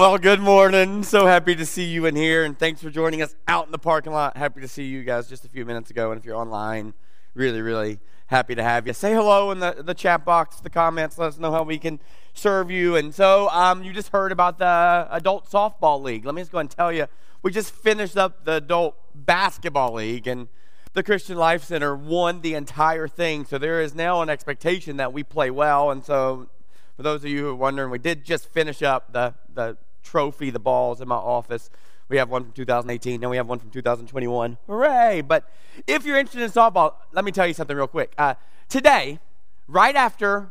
Well, good morning. So happy to see you in here, and thanks for joining us out in the parking lot. Happy to see you guys just a few minutes ago, and if you're online, really, really happy to have you. Say hello in the, the chat box, the comments, let us know how we can serve you. And so, um, you just heard about the Adult Softball League. Let me just go and tell you, we just finished up the Adult Basketball League, and the Christian Life Center won the entire thing. So there is now an expectation that we play well, and so for those of you who are wondering, we did just finish up the, the trophy, the balls in my office. We have one from 2018, then we have one from 2021. Hooray! But if you're interested in softball, let me tell you something real quick. Uh, today, right after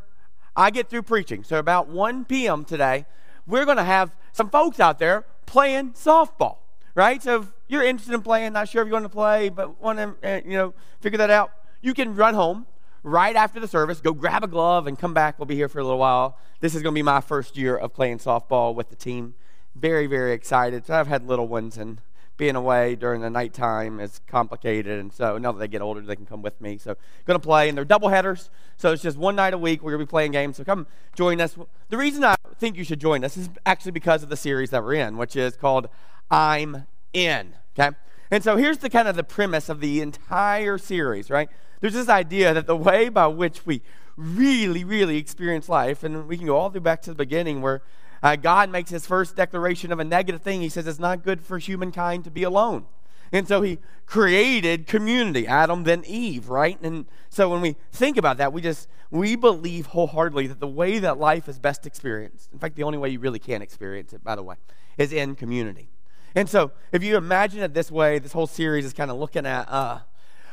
I get through preaching, so about 1 p.m. today, we're going to have some folks out there playing softball, right? So if you're interested in playing, not sure if you're going to play, but want to, uh, you know, figure that out, you can run home right after the service, go grab a glove and come back. We'll be here for a little while. This is going to be my first year of playing softball with the team. Very, very excited. So I've had little ones, and being away during the nighttime is complicated. And so now that they get older, they can come with me. So going to play, and they're double headers. So it's just one night a week. We're going to be playing games. So come join us. The reason I think you should join us is actually because of the series that we're in, which is called I'm In. Okay? And so here's the kind of the premise of the entire series, right? There's this idea that the way by which we really, really experience life, and we can go all the way back to the beginning where uh, God makes his first declaration of a negative thing. He says it's not good for humankind to be alone. And so he created community, Adam, then Eve, right? And so when we think about that, we just, we believe wholeheartedly that the way that life is best experienced, in fact, the only way you really can experience it, by the way, is in community. And so if you imagine it this way, this whole series is kind of looking at uh,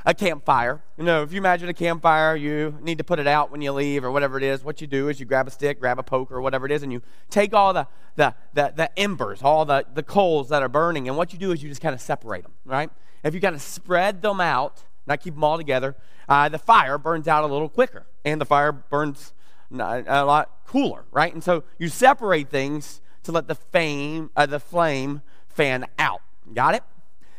a campfire. You know, if you imagine a campfire, you need to put it out when you leave or whatever it is. What you do is you grab a stick, grab a poker, or whatever it is, and you take all the, the, the, the embers, all the, the coals that are burning, and what you do is you just kind of separate them, right? If you kind of spread them out, not keep them all together, uh, the fire burns out a little quicker, and the fire burns a lot cooler, right? And so you separate things to let the fame, uh, the flame fan out. Got it?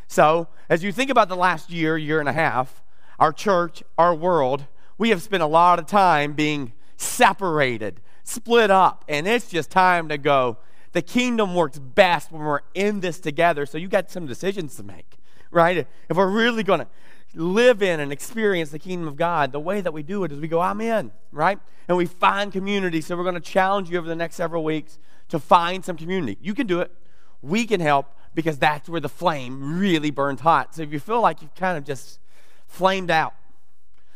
So, as you think about the last year, year and a half, our church, our world, we have spent a lot of time being separated, split up, and it's just time to go. The kingdom works best when we're in this together. So, you got some decisions to make, right? If we're really going to live in and experience the kingdom of God, the way that we do it is we go, I'm in, right? And we find community. So, we're going to challenge you over the next several weeks to find some community. You can do it. We can help because that's where the flame really burns hot. So if you feel like you've kind of just flamed out,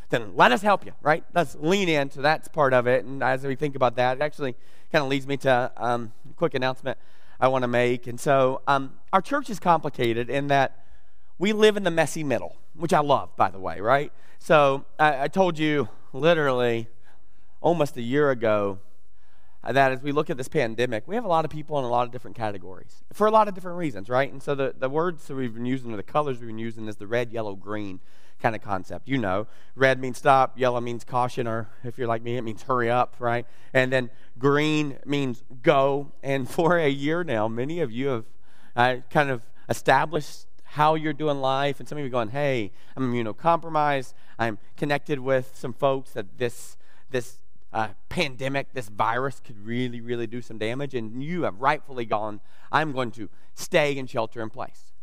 then let us help you, right? Let's lean in. So that's part of it. And as we think about that, it actually kind of leads me to um, a quick announcement I want to make. And so um, our church is complicated in that we live in the messy middle, which I love, by the way, right? So I, I told you literally almost a year ago that as we look at this pandemic, we have a lot of people in a lot of different categories for a lot of different reasons, right? And so the, the words that we've been using or the colors we've been using is the red, yellow, green kind of concept. You know, red means stop, yellow means caution, or if you're like me, it means hurry up, right? And then green means go. And for a year now, many of you have uh, kind of established how you're doing life, and some of you are going, hey, I'm immunocompromised. I'm connected with some folks that this this uh, pandemic, this virus could really, really do some damage, and you have rightfully gone, I'm going to stay and shelter in place.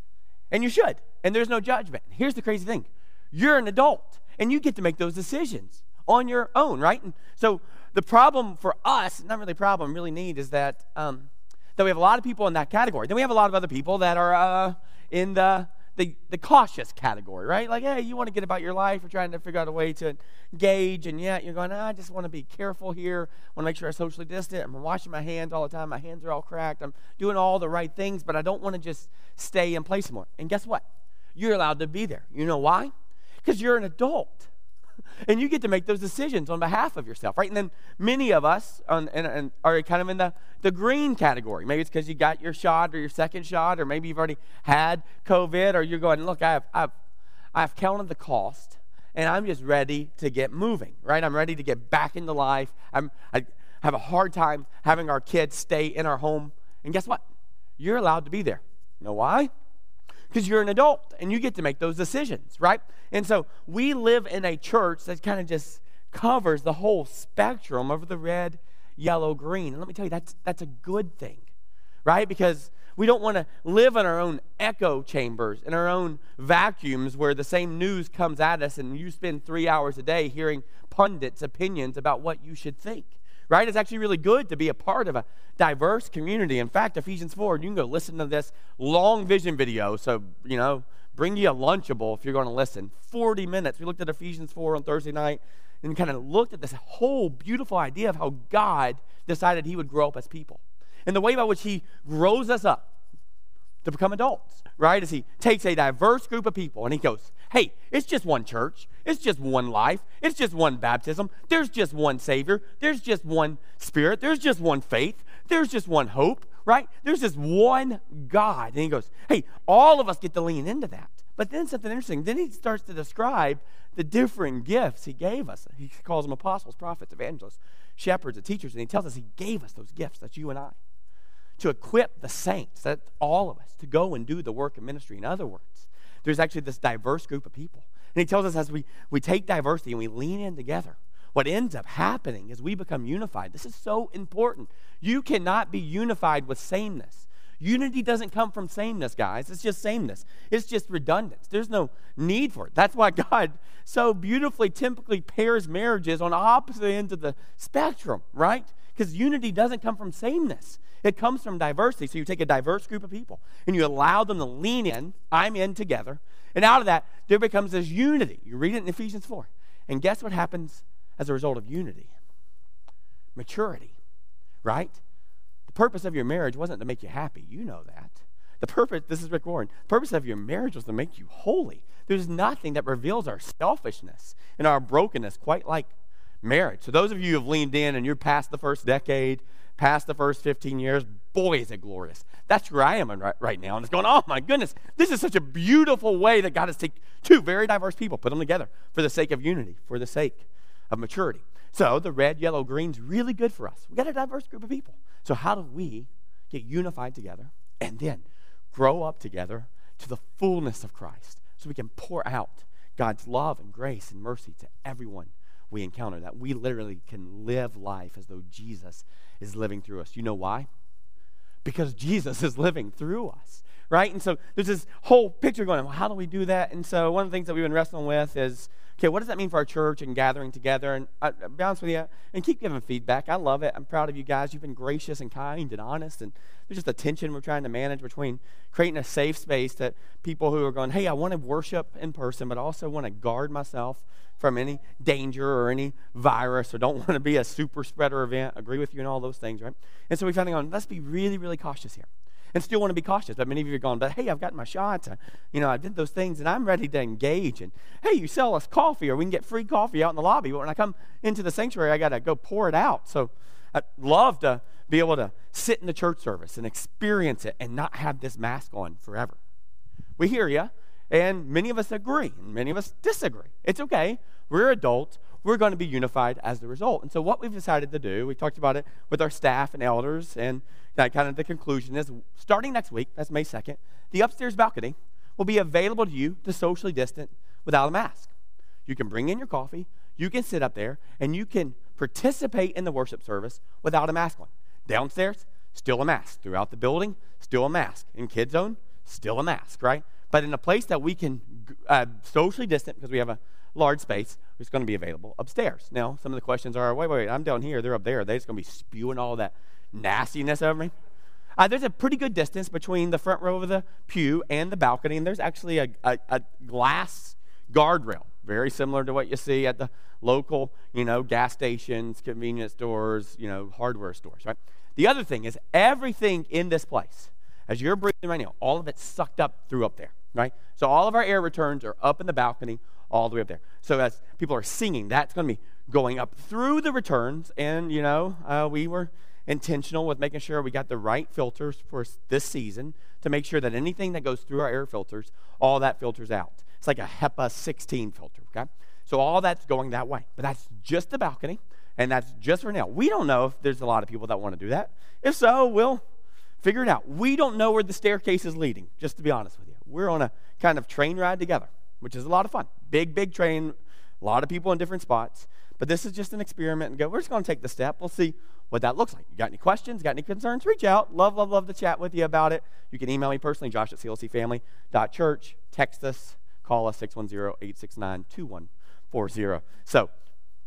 And you should, and there's no judgment. Here's the crazy thing you're an adult, and you get to make those decisions on your own, right? And so the problem for us, not really problem, really need, is that, um, that we have a lot of people in that category. Then we have a lot of other people that are uh, in the the, the cautious category, right? Like, hey, you want to get about your life. You're trying to figure out a way to gauge, and yet you're going, ah, I just want to be careful here. I want to make sure I'm socially distant. I'm washing my hands all the time. My hands are all cracked. I'm doing all the right things, but I don't want to just stay in place more. And guess what? You're allowed to be there. You know why? Because you're an adult and you get to make those decisions on behalf of yourself, right? And then many of us on, and, and are kind of in the, the green category. Maybe it's because you got your shot or your second shot, or maybe you've already had COVID, or you're going, look, I've, I've, I've counted the cost, and I'm just ready to get moving, right? I'm ready to get back into life. I'm, I have a hard time having our kids stay in our home. And guess what? You're allowed to be there. You know why? Because you're an adult and you get to make those decisions, right? And so we live in a church that kind of just covers the whole spectrum of the red, yellow, green. And let me tell you, that's, that's a good thing right? Because we don't want to live in our own echo chambers, in our own vacuums where the same news comes at us and you spend three hours a day hearing pundits' opinions about what you should think. Right? It's actually really good to be a part of a diverse community. In fact, Ephesians 4, you can go listen to this long vision video. So, you know, bring you a Lunchable if you're going to listen. 40 minutes. We looked at Ephesians 4 on Thursday night and kind of looked at this whole beautiful idea of how God decided He would grow up as people and the way by which He grows us up to become adults, right? As He takes a diverse group of people and He goes, hey, it's just one church, it's just one life, it's just one baptism, there's just one Savior, there's just one Spirit, there's just one faith, there's just one hope, right? There's just one God. And He goes, hey, all of us get to lean into that. But then something interesting, then He starts to describe the different gifts He gave us. He calls them apostles, prophets, evangelists, shepherds, and teachers, and He tells us He gave us those gifts. That's you and I to equip the saints, that all of us, to go and do the work of ministry. In other words, there's actually this diverse group of people. And he tells us as we, we take diversity and we lean in together, what ends up happening is we become unified. This is so important. You cannot be unified with sameness. Unity doesn't come from sameness, guys. It's just sameness. It's just redundance. There's no need for it. That's why God so beautifully typically pairs marriages on opposite ends of the spectrum, right? Because unity doesn't come from sameness. It comes from diversity. So you take a diverse group of people and you allow them to lean in, I'm in together. And out of that, there becomes this unity. You read it in Ephesians 4. And guess what happens as a result of unity? Maturity, right? The purpose of your marriage wasn't to make you happy. You know that. The purpose, this is Rick Warren, the purpose of your marriage was to make you holy. There's nothing that reveals our selfishness and our brokenness quite like marriage. So, those of you who have leaned in and you're past the first decade, past the first 15 years, boy, is it glorious. That's where I am right, right now. And it's going, oh my goodness, this is such a beautiful way that God has taken two very diverse people, put them together for the sake of unity, for the sake of maturity. So the red, yellow, green's really good for us. We got a diverse group of people. So how do we get unified together and then grow up together to the fullness of Christ so we can pour out God's love and grace and mercy to everyone we encounter, that we literally can live life as though Jesus is living through us. You know why? Because Jesus is living through us, right? And so there's this whole picture going, well, how do we do that? And so one of the things that we've been wrestling with is, okay, what does that mean for our church and gathering together? And I, I'll be honest with you, and keep giving feedback. I love it. I'm proud of you guys. You've been gracious and kind and honest. And there's just a tension we're trying to manage between creating a safe space that people who are going, hey, I want to worship in person, but also want to guard myself from any danger or any virus or don't want to be a super spreader event. Agree with you in all those things, right? And so we found out, let's be really, really cautious here. And still want to be cautious. But many of you are going, but hey, I've gotten my shots. I, you know, I did those things and I'm ready to engage. And hey, you sell us coffee or we can get free coffee out in the lobby. But when I come into the sanctuary, I got to go pour it out. So I'd love to be able to sit in the church service and experience it and not have this mask on forever. We hear you. And many of us agree, and many of us disagree. It's okay. We're adults. We're going to be unified as the result. And so, what we've decided to do, we talked about it with our staff and elders, and that kind of the conclusion is starting next week, that's May 2nd, the upstairs balcony will be available to you to socially distant without a mask. You can bring in your coffee, you can sit up there, and you can participate in the worship service without a mask on. Downstairs, still a mask. Throughout the building, still a mask. In kids' zone, still a mask, right? But in a place that we can uh, socially distant, because we have a large space, it's going to be available upstairs. Now, some of the questions are wait, wait, I'm down here, they're up there. They're just going to be spewing all that nastiness over me. Uh, there's a pretty good distance between the front row of the pew and the balcony, and there's actually a, a, a glass guardrail, very similar to what you see at the local, you know, gas stations, convenience stores, you know, hardware stores, right? The other thing is everything in this place, as you're breathing right now, all of it's sucked up through up there right? So all of our air returns are up in the balcony, all the way up there. So as people are singing, that's going to be going up through the returns. And, you know, uh, we were intentional with making sure we got the right filters for this season to make sure that anything that goes through our air filters, all that filters out. It's like a HEPA 16 filter, okay? So all that's going that way. But that's just the balcony, and that's just for now. We don't know if there's a lot of people that want to do that. If so, we'll figure it out. We don't know where the staircase is leading, just to be honest with you we're on a kind of train ride together, which is a lot of fun. Big, big train, a lot of people in different spots. But this is just an experiment and go, we're just going to take the step. We'll see what that looks like. You got any questions? Got any concerns? Reach out. Love, love, love to chat with you about it. You can email me personally, josh at clcfamily.church. Text us, call us 610 869 2140. So,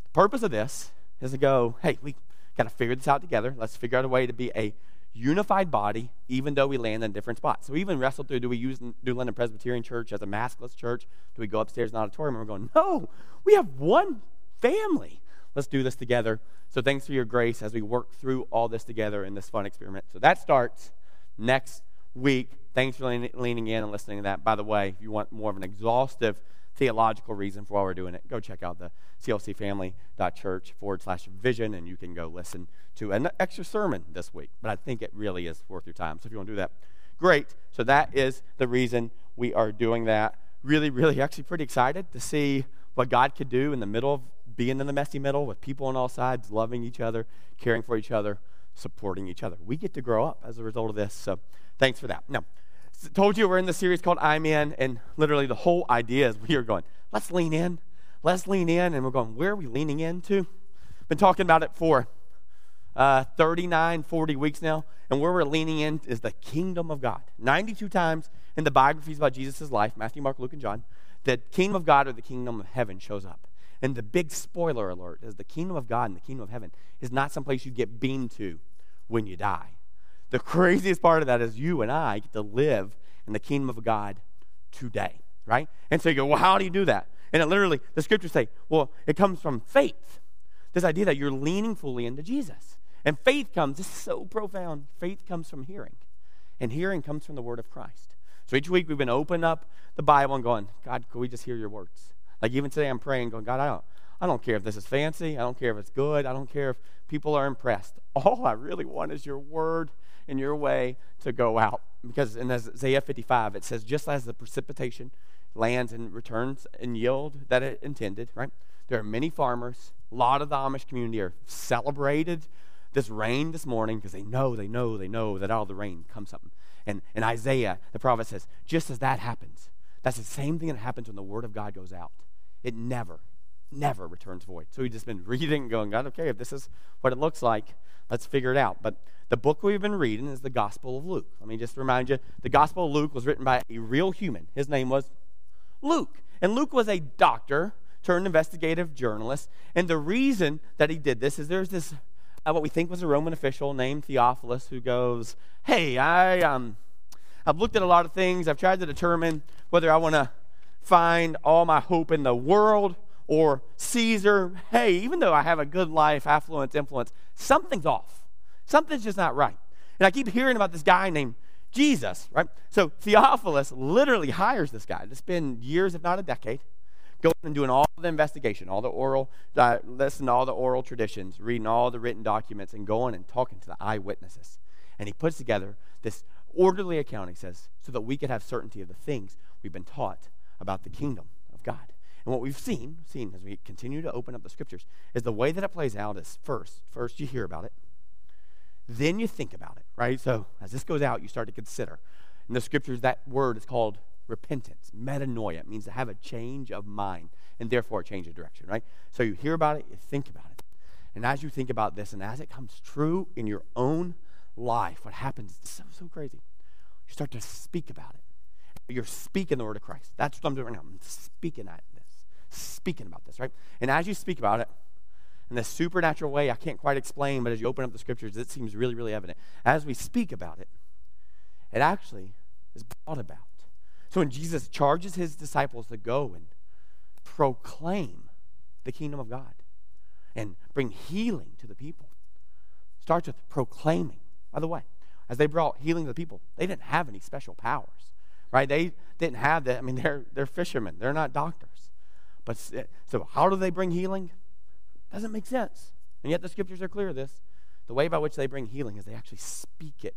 the purpose of this is to go, hey, we got to figure this out together. Let's figure out a way to be a unified body, even though we land in different spots. So we even wrestled through do we use New London Presbyterian Church as a maskless church? Do we go upstairs in the auditorium? And we're going, no, we have one family. Let's do this together. So thanks for your grace as we work through all this together in this fun experiment. So that starts next week. Thanks for leaning in and listening to that. By the way, if you want more of an exhaustive theological reason for why we're doing it, go check out the clcfamily.church forward slash vision, and you can go listen to an extra sermon this week. But I think it really is worth your time. So if you want to do that, great. So that is the reason we are doing that. Really, really, actually pretty excited to see what God could do in the middle of being in the messy middle with people on all sides, loving each other, caring for each other, supporting each other. We get to grow up as a result of this. So thanks for that. Now, told you we're in the series called I'm In, and literally the whole idea is we are going, let's lean in, let's lean in, and we're going, where are we leaning into? Been talking about it for uh, 39, 40 weeks now, and where we're leaning in is the kingdom of God. 92 times in the biographies about Jesus' life, Matthew, Mark, Luke, and John, the kingdom of God or the kingdom of heaven shows up. And the big spoiler alert is the kingdom of God and the kingdom of heaven is not someplace you get beamed to when you die. The craziest part of that is you and I get to live in the kingdom of God today, right? And so you go, well, how do you do that? And it literally, the scriptures say, well, it comes from faith. This idea that you're leaning fully into Jesus. And faith comes, this is so profound. Faith comes from hearing, and hearing comes from the word of Christ. So each week we've been opening up the Bible and going, God, could we just hear your words? Like even today I'm praying, going, God, I don't, I don't care if this is fancy. I don't care if it's good. I don't care if people are impressed. All I really want is your word in your way to go out. Because in Isaiah 55, it says, just as the precipitation lands and returns and yield that it intended, right? There are many farmers. A lot of the Amish community are celebrated this rain this morning because they know, they know, they know that of the rain comes something. And, and Isaiah, the prophet says, just as that happens, that's the same thing that happens when the word of God goes out. It never, never returns void. So we've just been reading and going, God, okay, if this is what it looks like, let's figure it out. But the book we've been reading is the Gospel of Luke. Let me just remind you the Gospel of Luke was written by a real human. His name was Luke. And Luke was a doctor turned investigative journalist. And the reason that he did this is there's this, uh, what we think was a Roman official named Theophilus who goes, Hey, I, um, I've looked at a lot of things. I've tried to determine whether I want to find all my hope in the world or Caesar. Hey, even though I have a good life, affluence, influence, something's off. Something's just not right. And I keep hearing about this guy named Jesus, right? So Theophilus literally hires this guy to spend years, if not a decade, going and doing all the investigation, all the oral, uh, listening to all the oral traditions, reading all the written documents, and going and talking to the eyewitnesses. And he puts together this orderly account, he says, so that we could have certainty of the things we've been taught about the kingdom of God. And what we've seen, seen as we continue to open up the scriptures, is the way that it plays out is first, first you hear about it, then you think about it, right? So as this goes out, you start to consider. In the scriptures, that word is called repentance, metanoia. It means to have a change of mind and therefore a change of direction, right? So you hear about it, you think about it. And as you think about this and as it comes true in your own life, what happens is so, so crazy. You start to speak about it. You're speaking the word of Christ. That's what I'm doing right now. I'm speaking at this, speaking about this, right? And as you speak about it, in this supernatural way I can't quite explain, but as you open up the scriptures, it seems really, really evident. As we speak about it, it actually is brought about. So when Jesus charges his disciples to go and proclaim the kingdom of God and bring healing to the people, starts with proclaiming. By the way, as they brought healing to the people, they didn't have any special powers, right? They didn't have that. I mean, they're, they're fishermen, they're not doctors. But eh, so, how do they bring healing? Doesn't make sense. And yet the scriptures are clear of this. The way by which they bring healing is they actually speak it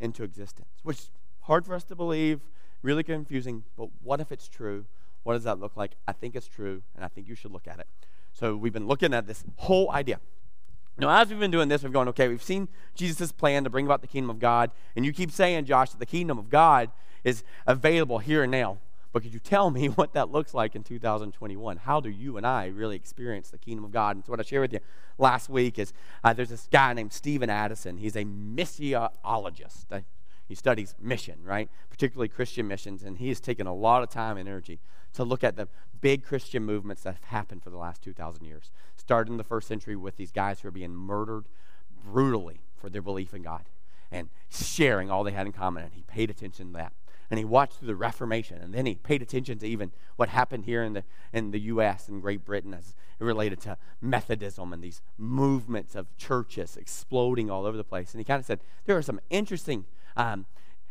into existence, which is hard for us to believe, really confusing, but what if it's true? What does that look like? I think it's true, and I think you should look at it. So we've been looking at this whole idea. Now, as we've been doing this, we've gone, okay, we've seen Jesus' plan to bring about the kingdom of God, and you keep saying, Josh, that the kingdom of God is available here and now. But could you tell me what that looks like in 2021? How do you and I really experience the kingdom of God? And so, what I shared with you last week is uh, there's this guy named Stephen Addison. He's a missiologist. Uh, he studies mission, right? Particularly Christian missions. And he has taken a lot of time and energy to look at the big Christian movements that have happened for the last 2,000 years. Started in the first century with these guys who are being murdered brutally for their belief in God and sharing all they had in common. And he paid attention to that and he watched through the Reformation, and then he paid attention to even what happened here in the in the U.S. and Great Britain as it related to Methodism and these movements of churches exploding all over the place. And he kind of said there are some interesting um,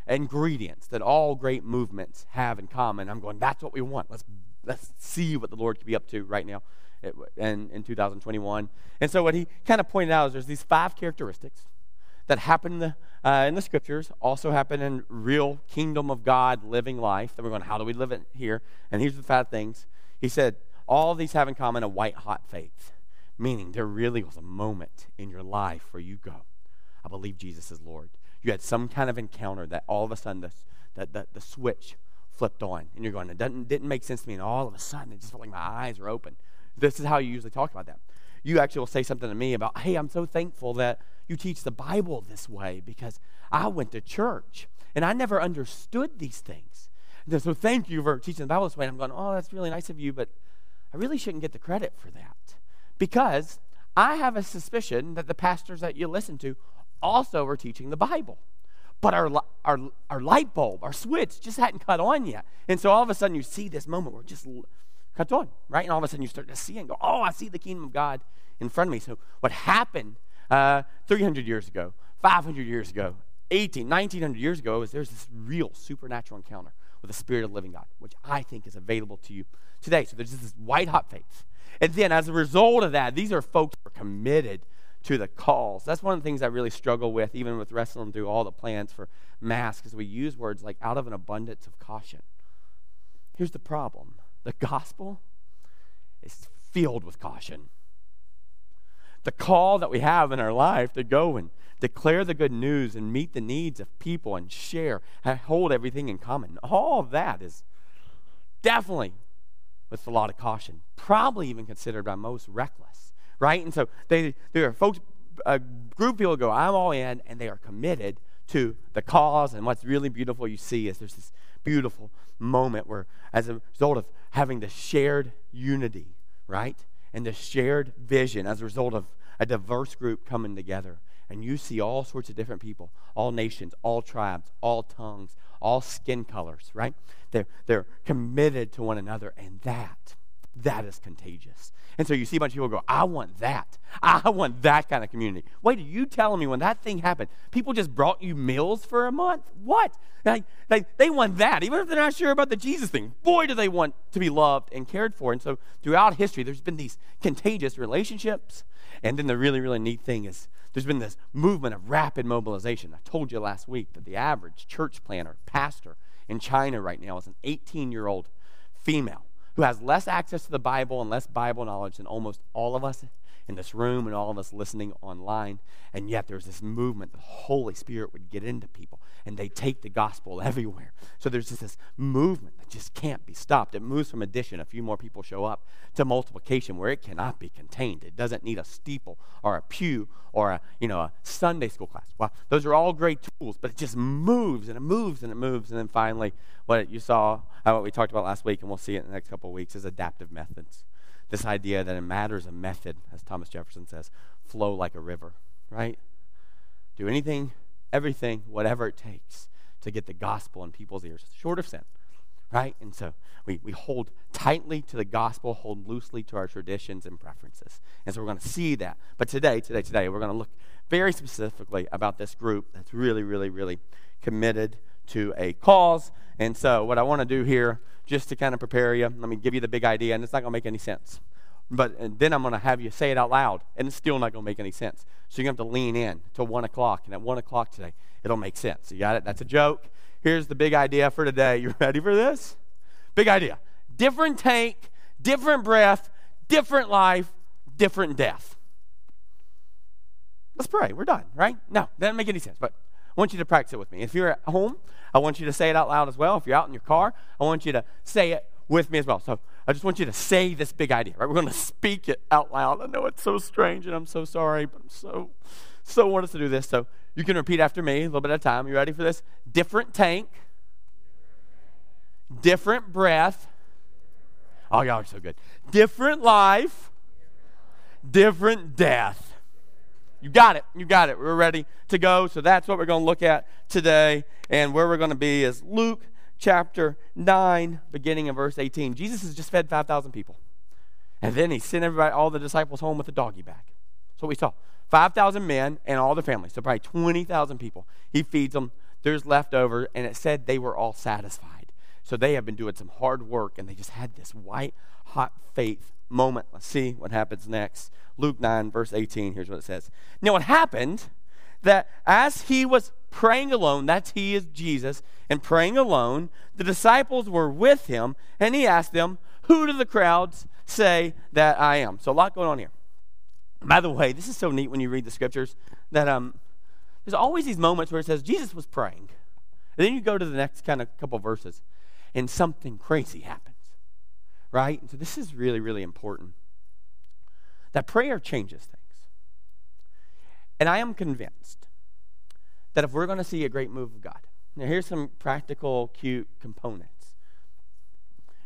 ingredients that all great movements have in common. I'm going, that's what we want. Let's let's see what the Lord could be up to right now in, in 2021. And so what he kind of pointed out is there's these five characteristics that happen in the, uh, in the scriptures, also happen in real kingdom of God living life. That we're going, how do we live it here? And here's the five things. He said, all these have in common a white hot faith, meaning there really was a moment in your life where you go, I believe Jesus is Lord. You had some kind of encounter that all of a sudden the, the, the, the switch flipped on, and you're going, it didn't, didn't make sense to me, and all of a sudden it just felt like my eyes were open. This is how you usually talk about that. You actually will say something to me about, hey, I'm so thankful that you teach the Bible this way because I went to church and I never understood these things. And so thank you for teaching the Bible this way. And I'm going, oh, that's really nice of you, but I really shouldn't get the credit for that because I have a suspicion that the pastors that you listen to also are teaching the Bible. But our, our, our light bulb, our switch just hadn't cut on yet. And so all of a sudden you see this moment where just cuts on, right? And all of a sudden you start to see and go, oh, I see the kingdom of God in front of me. So what happened uh, 300 years ago, 500 years ago, 18, 1900 years ago, is there's this real supernatural encounter with the Spirit of the living God, which I think is available to you today. So there's this white hot faith. And then as a result of that, these are folks who are committed to the calls. That's one of the things I really struggle with, even with wrestling through all the plans for masks, because we use words like out of an abundance of caution. Here's the problem the gospel is filled with caution the call that we have in our life to go and declare the good news and meet the needs of people and share, and hold everything in common. All of that is definitely with a lot of caution, probably even considered by most reckless, right? And so they, there are folks, a group of people go, I'm all in, and they are committed to the cause. And what's really beautiful you see is there's this beautiful moment where, as a result of having the shared unity, right? And the shared vision as a result of a diverse group coming together. And you see all sorts of different people, all nations, all tribes, all tongues, all skin colors, right? They're, they're committed to one another, and that, that is contagious. And so you see a bunch of people go, I want that. I want that kind of community. Wait, are you telling me when that thing happened, people just brought you meals for a month? What? Like, they, they want that, even if they're not sure about the Jesus thing. Boy, do they want to be loved and cared for. And so throughout history, there's been these contagious relationships. And then the really, really neat thing is there's been this movement of rapid mobilization. I told you last week that the average church planter, pastor in China right now is an 18 year old female who has less access to the Bible and less Bible knowledge than almost all of us in this room and all of us listening online. And yet there's this movement the Holy Spirit would get into people and they take the gospel everywhere. So there's just this movement that just can't be stopped. It moves from addition, a few more people show up, to multiplication where it cannot be contained. It doesn't need a steeple or a pew or a, you know, a Sunday school class. Well, those are all great tools, but it just moves and it moves and it moves. And then finally, what you saw, uh, what we talked about last week, and we'll see it in the next couple of weeks, is adaptive methods this idea that it matters a method, as Thomas Jefferson says, flow like a river, right? Do anything, everything, whatever it takes to get the gospel in people's ears, short of sin, right? And so we, we hold tightly to the gospel, hold loosely to our traditions and preferences. And so we're going to see that. But today, today, today, we're going to look very specifically about this group that's really, really, really committed to a cause. And so what I want to do here just to kind of prepare you. Let me give you the big idea, and it's not going to make any sense. But uh, then I'm going to have you say it out loud, and it's still not going to make any sense. So you're going to have to lean in to 1 o'clock, and at 1 o'clock today, it'll make sense. You got it? That's a joke. Here's the big idea for today. You ready for this? Big idea. Different tank, different breath, different life, different death. Let's pray. We're done, right? No, that doesn't make any sense. But want you to practice it with me. If you're at home, I want you to say it out loud as well. If you're out in your car, I want you to say it with me as well. So I just want you to say this big idea, right? We're going to speak it out loud. I know it's so strange and I'm so sorry, but I'm so, so want us to do this. So you can repeat after me a little bit at a time. You ready for this? Different tank, different breath. Oh, y'all are so good. Different life, different death. You got it. You got it. We're ready to go. So that's what we're going to look at today. And where we're going to be is Luke chapter 9, beginning in verse 18. Jesus has just fed 5,000 people. And then he sent everybody, all the disciples home with a doggy bag. So we saw 5,000 men and all their families. So probably 20,000 people. He feeds them. There's leftover. And it said they were all satisfied. So they have been doing some hard work and they just had this white hot faith moment. Let's see what happens next. Luke 9, verse 18. Here's what it says. Now, what happened that as he was praying alone, that's he is Jesus, and praying alone, the disciples were with him, and he asked them, Who do the crowds say that I am? So, a lot going on here. By the way, this is so neat when you read the scriptures that um, there's always these moments where it says Jesus was praying. And then you go to the next kind of couple verses, and something crazy happens right? And so this is really, really important. That prayer changes things. And I am convinced that if we're going to see a great move of God, now here's some practical, cute components.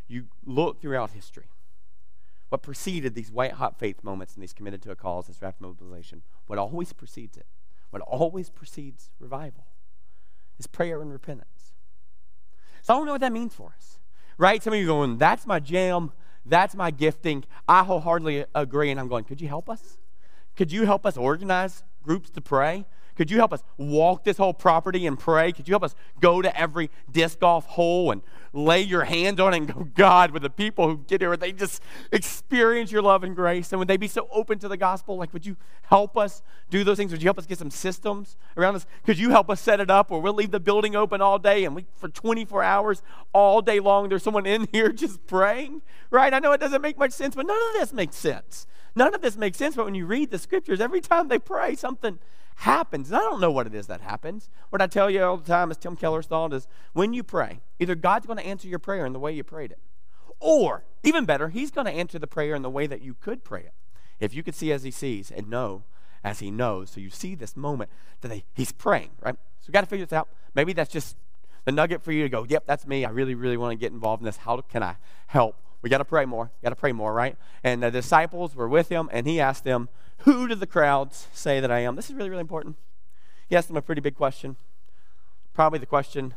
You look throughout history. What preceded these white hot faith moments and these committed to a cause, this rapid mobilization, what always precedes it, what always precedes revival, is prayer and repentance. So I don't know what that means for us right? Some of you going, that's my jam, that's my gifting. I wholeheartedly agree. And I'm going, could you help us? Could you help us organize groups to pray? Could you help us walk this whole property and pray? Could you help us go to every disc golf hole and lay your hands on it and go, God, with the people who get here, they just experience your love and grace? And would they be so open to the gospel? Like, would you help us do those things? Would you help us get some systems around us? Could you help us set it up where we'll leave the building open all day and we, for 24 hours, all day long, there's someone in here just praying? Right? I know it doesn't make much sense, but none of this makes sense. None of this makes sense, but when you read the scriptures, every time they pray, something happens. And I don't know what it is that happens. What I tell you all the time, as Tim Keller's thought, is when you pray, either God's going to answer your prayer in the way you prayed it, or even better, He's going to answer the prayer in the way that you could pray it. If you could see as He sees and know as He knows. So you see this moment that He's praying, right? So we got to figure this out. Maybe that's just the nugget for you to go, yep, that's me. I really, really want to get involved in this. How can I help? We got to pray more. Got to pray more, right? And the disciples were with him, and he asked them, Who do the crowds say that I am? This is really, really important. He asked them a pretty big question. Probably the question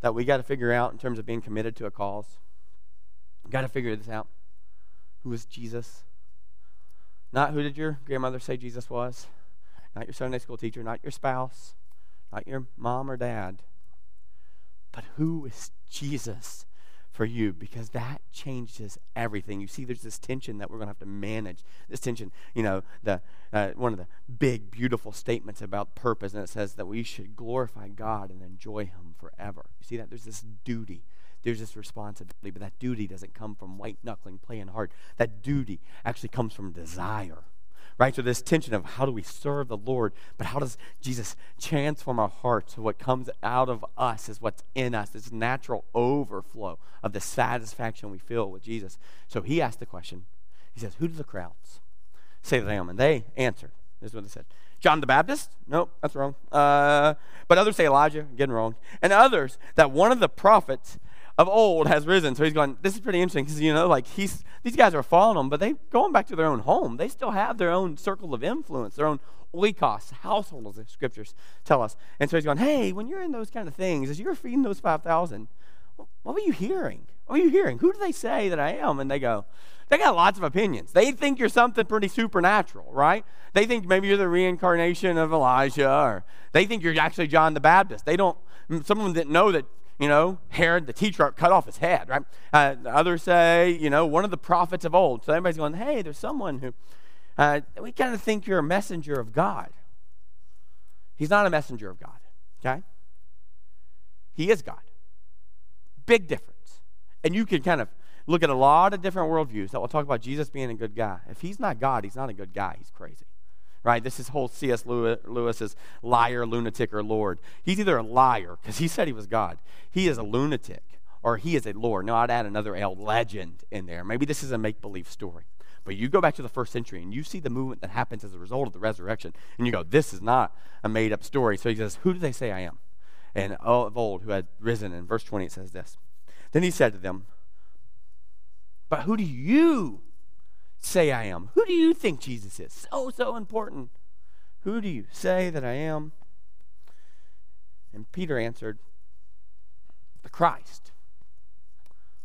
that we got to figure out in terms of being committed to a cause. Got to figure this out. Who is Jesus? Not who did your grandmother say Jesus was? Not your Sunday school teacher, not your spouse, not your mom or dad. But who is Jesus? For you because that changes everything. You see, there's this tension that we're going to have to manage. This tension, you know, the uh, one of the big, beautiful statements about purpose, and it says that we should glorify God and enjoy Him forever. You see that? There's this duty. There's this responsibility, but that duty doesn't come from white knuckling, playing hard. That duty actually comes from desire right? So this tension of how do we serve the Lord, but how does Jesus transform our hearts? So what comes out of us is what's in us, this natural overflow of the satisfaction we feel with Jesus. So he asked the question. He says, Who do the crowds say that I am? And they answered. This is what they said. John the Baptist? Nope, that's wrong. Uh, but others say Elijah, getting wrong. And others that one of the prophets of old has risen. So he's going, this is pretty interesting because, you know, like he's, these guys are following him, but they're going back to their own home. They still have their own circle of influence, their own oikos, household, as the scriptures tell us. And so he's going, hey, when you're in those kind of things, as you're feeding those 5,000, what were you hearing? What are you hearing? Who do they say that I am? And they go, they got lots of opinions. They think you're something pretty supernatural, right? They think maybe you're the reincarnation of Elijah, or they think you're actually John the Baptist. They don't, some of them didn't know that you know, Herod the tetrarch cut off his head, right? Uh, others say, you know, one of the prophets of old. So everybody's going, hey, there's someone who, uh, we kind of think you're a messenger of God. He's not a messenger of God, okay? He is God. Big difference. And you can kind of look at a lot of different worldviews that will talk about Jesus being a good guy. If he's not God, he's not a good guy. He's crazy. Right? This is whole C.S. Lewis's liar, lunatic, or Lord. He's either a liar, because he said he was God. He is a lunatic, or he is a Lord. No, I'd add another L, legend, in there. Maybe this is a make believe story. But you go back to the first century and you see the movement that happens as a result of the resurrection, and you go, this is not a made up story. So he says, Who do they say I am? And of old, who had risen. In verse 20, it says this. Then he said to them, But who do you say I am? Who do you think Jesus is? So, so important. Who do you say that I am? And Peter answered, The Christ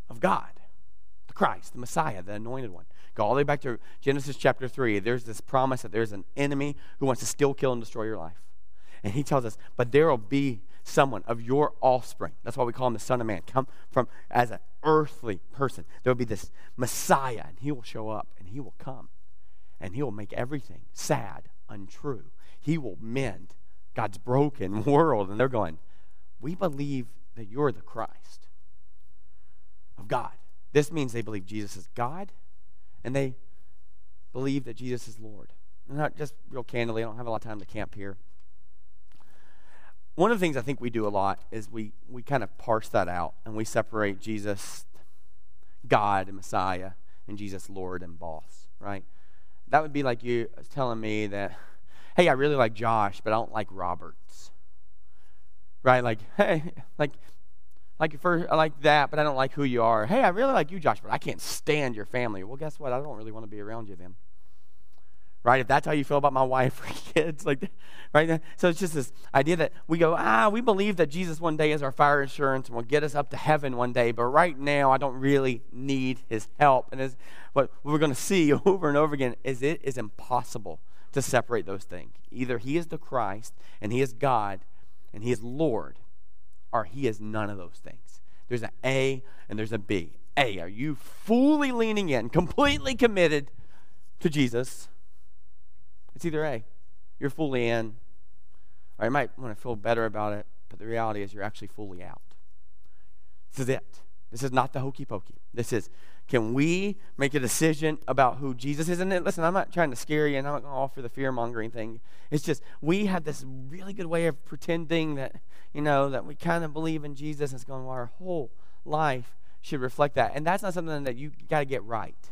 of God. The Christ, the Messiah, the anointed one. Go all the way back to Genesis chapter 3. There's this promise that there's an enemy who wants to steal, kill, and destroy your life. And he tells us, but there will be someone of your offspring. That's why we call him the Son of Man. Come from as an earthly person. There will be this Messiah, and he will show up and he will come. And he will make everything sad, untrue. He will mend God's broken world. And they're going, We believe that you're the Christ of God. This means they believe Jesus is God and they believe that Jesus is Lord. And not just real candidly, I don't have a lot of time to camp here. One of the things I think we do a lot is we, we kind of parse that out and we separate Jesus, God, and Messiah, and Jesus, Lord, and boss, right? That would be like you telling me that, hey, I really like Josh, but I don't like Roberts. Right? Like, hey, like like for I like that, but I don't like who you are. Hey, I really like you, Josh, but I can't stand your family. Well, guess what? I don't really want to be around you then. Right? If that's how you feel about my wife or kids, like right? So it's just this idea that we go, ah, we believe that Jesus one day is our fire insurance and will get us up to heaven one day, but right now I don't really need his help. And as what we're going to see over and over again is it is impossible to separate those things. Either he is the Christ and he is God and he is Lord or he is none of those things. There's an A and there's a B. A, are you fully leaning in, completely committed to Jesus? It's either A, you're fully in, or you might want to feel better about it, but the reality is you're actually fully out. This is it. This is not the hokey pokey. This is, can we make a decision about who Jesus is? And listen, I'm not trying to scare you and I'm not going to offer the fear mongering thing. It's just, we have this really good way of pretending that, you know, that we kind of believe in Jesus and it's going, well, our whole life should reflect that. And that's not something that you got to get right.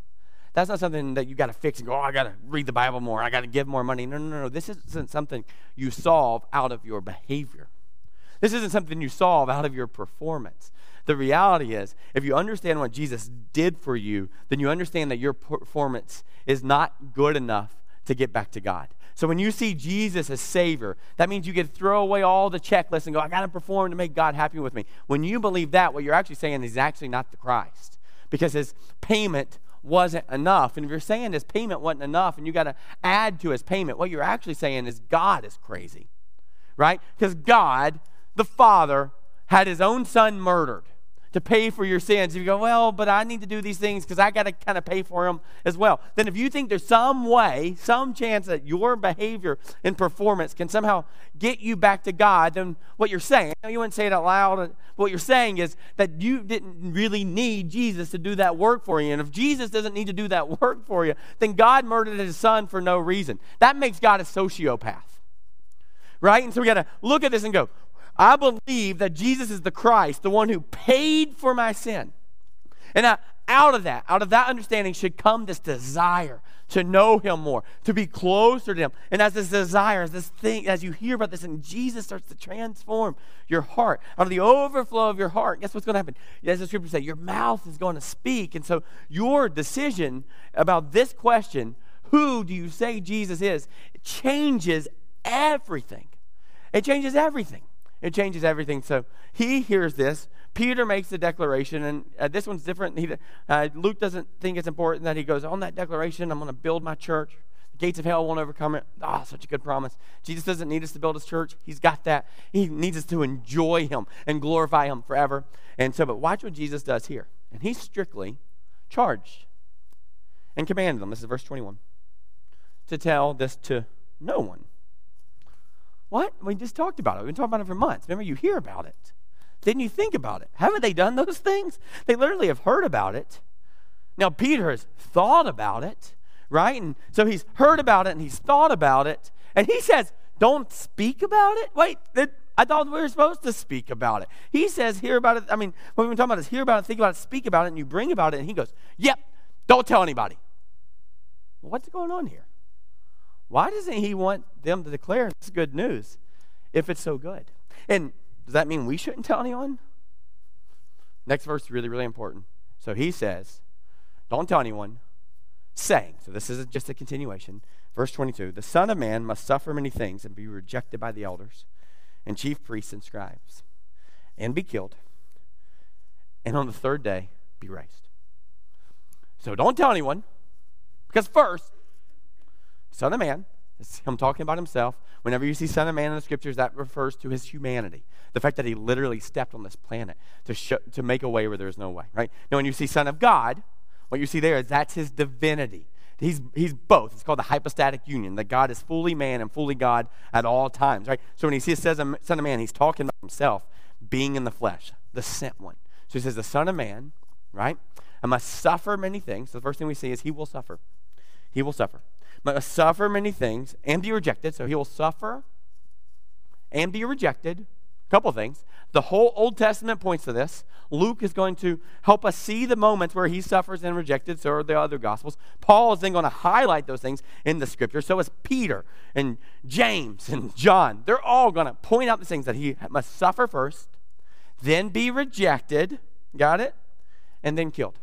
That's not something that you got to fix and go, oh, I got to read the Bible more. I got to give more money. No, no, no. This isn't something you solve out of your behavior. This isn't something you solve out of your performance. The reality is, if you understand what Jesus did for you, then you understand that your performance is not good enough to get back to God. So when you see Jesus as Savior, that means you get to throw away all the checklists and go, I got to perform to make God happy with me. When you believe that, what you're actually saying is actually not the Christ because his payment wasn't enough. And if you're saying his payment wasn't enough and you got to add to his payment, what you're actually saying is God is crazy, right? Because God, the Father, had his own son murdered to pay for your sins. If you go, well, but I need to do these things because I got to kind of pay for them as well. Then, if you think there's some way, some chance that your behavior and performance can somehow get you back to God, then what you're saying, you wouldn't say it out loud. Uh, what you're saying is that you didn't really need Jesus to do that work for you. And if Jesus doesn't need to do that work for you, then God murdered his son for no reason. That makes God a sociopath. Right? And so we got to look at this and go, I believe that Jesus is the Christ, the one who paid for my sin. And out of that, out of that understanding, should come this desire to know Him more, to be closer to Him. And as this desire, as this thing, as you hear about this, and Jesus starts to transform your heart, out of the overflow of your heart, guess what's going to happen? As the scripture say, your mouth is going to speak. And so your decision about this question, who do you say Jesus is, changes everything. It changes everything. It changes everything. So he hears this. Peter makes the declaration, and uh, this one's different. He, uh, Luke doesn't think it's important that he goes, On that declaration, I'm going to build my church. The gates of hell won't overcome it. Ah, oh, such a good promise. Jesus doesn't need us to build his church. He's got that. He needs us to enjoy him and glorify him forever. And so, but watch what Jesus does here. And he's strictly charged and commanded them. This is verse 21 to tell this to no one what? We just talked about it. We've been talking about it for months. Remember, you hear about it. Then you think about it. Haven't they done those things? They literally have heard about it. Now, Peter has thought about it, right? And so he's heard about it and he's thought about it. And he says, Don't speak about it? Wait, I thought we were supposed to speak about it. He says, Hear about it. I mean, what we've been talking about is hear about it, think about it, speak about it, and you bring about it. And he goes, Yep, don't tell anybody. What's going on here? Why doesn't he want them to declare this good news if it's so good? And does that mean we shouldn't tell anyone? Next verse is really, really important. So he says, Don't tell anyone, saying, so this is just a continuation. Verse 22 The Son of Man must suffer many things and be rejected by the elders and chief priests and scribes, and be killed, and on the third day be raised. So don't tell anyone, because first, Son of Man, I'm talking about himself. Whenever you see Son of Man in the scriptures, that refers to his humanity. The fact that he literally stepped on this planet to, show, to make a way where there's no way, right? Now, when you see Son of God, what you see there is that's his divinity. He's, he's both. It's called the hypostatic union, that God is fully man and fully God at all times, right? So when he says Son of Man, he's talking about himself being in the flesh, the sent one. So he says, the Son of Man, right? I must suffer many things. So the first thing we see is he will suffer. He will suffer. Must suffer many things and be rejected. So he will suffer and be rejected A couple things. The whole Old Testament points to this. Luke is going to help us see the moments where he suffers and rejected, so are the other Gospels. Paul is then going to highlight those things in the Scripture. So is Peter and James and John. They're all going to point out the things that he must suffer first, then be rejected, got it? And then killed.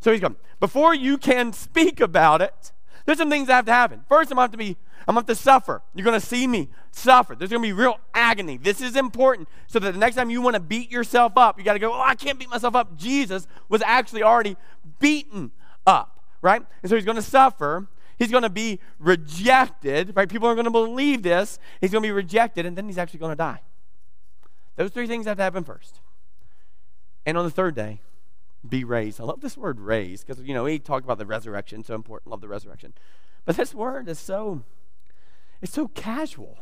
So he's going, before you can speak about it, there's some things that have to happen. First, I'm to have to be I'm to have to suffer. You're going to see me suffer. There's going to be real agony. This is important so that the next time you want to beat yourself up, you got to go, oh, I can't beat myself up. Jesus was actually already beaten up, right? And so he's going to suffer. He's going to be rejected, right? People aren't going to believe this. He's going to be rejected, and then he's actually going to die. Those three things have to happen first. And on the third day, be raised. I love this word raised because, you know, he talked about the resurrection, so important. Love the resurrection. But this word is so it's so casual.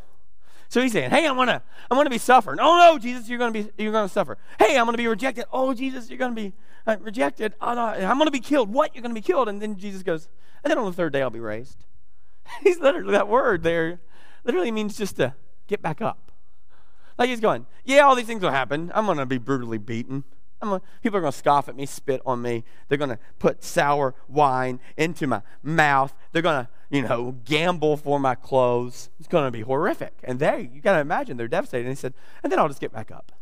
So he's saying, "Hey, I'm gonna, I'm gonna be suffering. Oh no, Jesus, you're gonna be, you're gonna suffer. Hey, I'm gonna be rejected. Oh, Jesus, you're gonna be uh, rejected. Oh, no, I'm gonna be killed. What? You're gonna be killed?" And then Jesus goes, "And then on the third day, I'll be raised." he's literally that word there, literally means just to get back up. Like he's going, "Yeah, all these things will happen. I'm gonna be brutally beaten." A, people are going to scoff at me, spit on me. They're going to put sour wine into my mouth. They're going to, you know, gamble for my clothes. It's going to be horrific. And they, you got to imagine, they're devastated. And he said, and then I'll just get back up.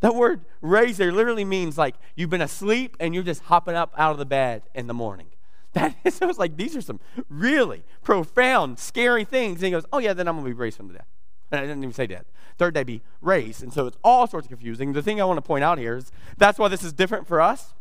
That word raise there literally means like you've been asleep and you're just hopping up out of the bed in the morning. That is, so it's like these are some really profound, scary things. And he goes, Oh, yeah, then I'm going to be raised from the dead. And I didn't even say dead. Third day be raised. And so it's all sorts of confusing. The thing I want to point out here is that's why this is different for us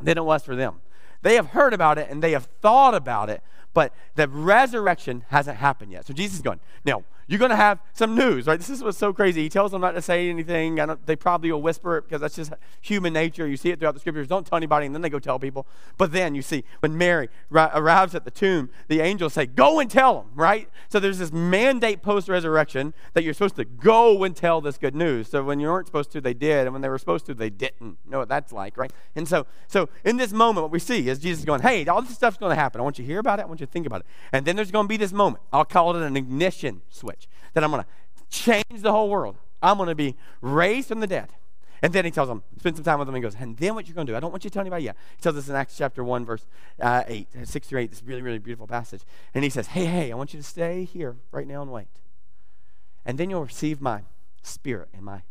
than it was for them. They have heard about it and they have thought about it, but the resurrection hasn't happened yet. So Jesus is going, now, you're going to have some news, right? This is what's so crazy. He tells them not to say anything. they probably will whisper it because that's just human nature. You see it throughout the scriptures. Don't tell anybody, and then they go tell people. But then you see, when Mary arrives at the tomb, the angels say, Go and tell them, right? So there's this mandate post resurrection that you're supposed to go and tell this good news. So when you weren't supposed to, they did. And when they were supposed to, they didn't. You know what that's like, right? And so, so in this moment, what we see is Jesus going, Hey, all this stuff's going to happen. I want you to hear about it. I want you to think about it. And then there's going to be this moment. I'll call it an ignition switch that I'm going to change the whole world. I'm going to be raised from the dead. And then he tells them, spend some time with them. And he goes, and then what you're going to do? I don't want you to tell anybody yet. He tells us in Acts chapter 1, verse uh, 8, 6 through 8, this really, really beautiful passage. And he says, hey, hey, I want you to stay here right now and wait. And then you'll receive my spirit and my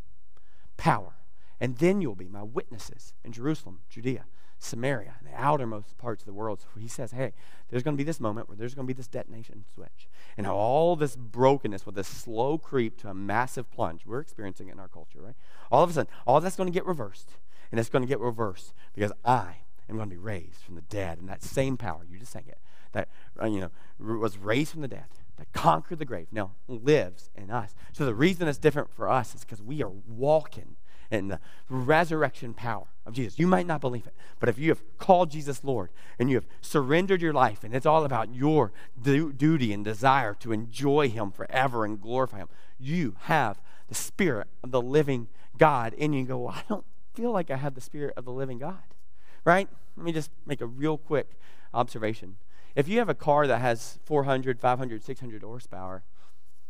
power. And then you'll be my witnesses in Jerusalem, Judea, Samaria, the outermost parts of the world. So he says, hey, there's going to be this moment where there's going to be this detonation switch. And how all this brokenness with this slow creep to a massive plunge, we're experiencing it in our culture, right? All of a sudden, all that's going to get reversed. And it's going to get reversed because I am going to be raised from the dead. And that same power, you just sang it, that, uh, you know, was raised from the dead, that conquered the grave, now lives in us. So the reason it's different for us is because we are walking in the resurrection power of Jesus. You might not believe it, but if you have called Jesus Lord and you have surrendered your life and it's all about your du- duty and desire to enjoy Him forever and glorify Him, you have the Spirit of the living God in you. You go, well, I don't feel like I have the Spirit of the living God, right? Let me just make a real quick observation. If you have a car that has 400, 500, 600 horsepower,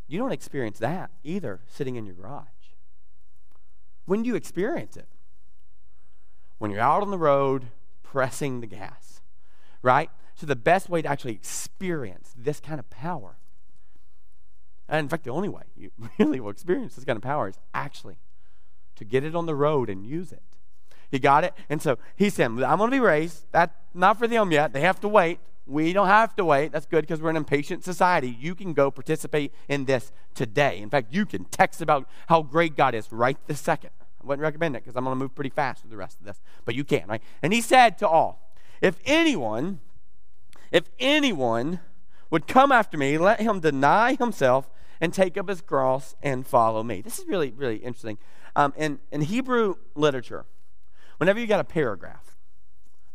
you don't experience that either sitting in your garage. When do you experience it? When you're out on the road pressing the gas, right? So, the best way to actually experience this kind of power, and in fact, the only way you really will experience this kind of power is actually to get it on the road and use it. You got it? And so he said, I'm going to be raised. That's not for them yet. They have to wait. We don't have to wait. That's good because we're an impatient society. You can go participate in this today. In fact, you can text about how great God is right this second. I wouldn't recommend it because I'm going to move pretty fast with the rest of this, but you can, right? And he said to all, If anyone, if anyone would come after me, let him deny himself and take up his cross and follow me. This is really, really interesting. Um, in, in Hebrew literature, whenever you got a paragraph,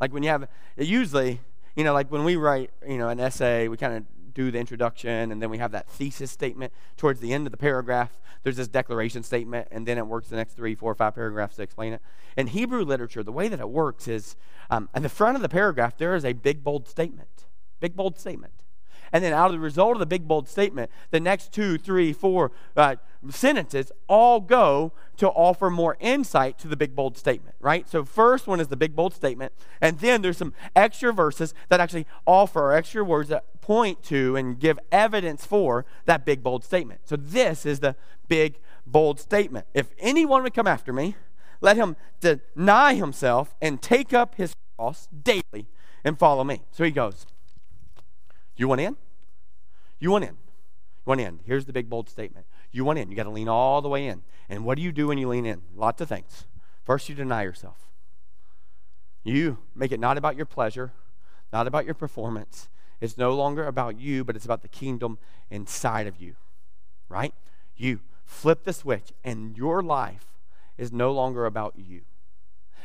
like when you have, usually, you know, like when we write, you know, an essay, we kind of do the introduction and then we have that thesis statement towards the end of the paragraph. There's this declaration statement, and then it works the next three, four, five paragraphs to explain it. In Hebrew literature, the way that it works is um, at the front of the paragraph, there is a big, bold statement. Big, bold statement. And then, out of the result of the big, bold statement, the next two, three, four uh, sentences all go to offer more insight to the big, bold statement, right? So, first one is the big, bold statement. And then there's some extra verses that actually offer extra words that point to and give evidence for that big, bold statement. So, this is the big, bold statement. If anyone would come after me, let him deny himself and take up his cross daily and follow me. So he goes, You want in? You want in. You want in. Here's the big, bold statement. You want in. You got to lean all the way in. And what do you do when you lean in? Lots of things. First, you deny yourself. You make it not about your pleasure, not about your performance. It's no longer about you, but it's about the kingdom inside of you. Right? You flip the switch, and your life is no longer about you.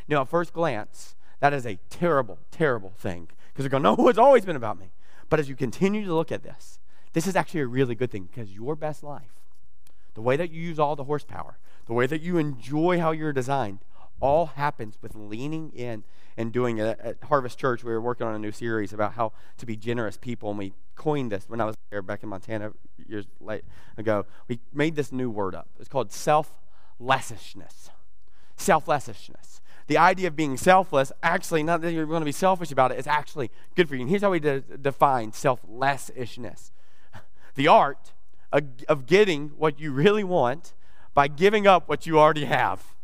Now, at first glance, that is a terrible, terrible thing because you're going, no, it's always been about me. But as you continue to look at this, this is actually a really good thing because your best life, the way that you use all the horsepower, the way that you enjoy how you're designed, all happens with leaning in and doing it. At Harvest Church, we were working on a new series about how to be generous people, and we coined this when I was there back in Montana years late ago. We made this new word up. It's called selflessishness. Selflessishness. The idea of being selfless, actually, not that you're going to be selfish about it, it's actually good for you. And here's how we de- define selflessishness the art of getting what you really want by giving up what you already have.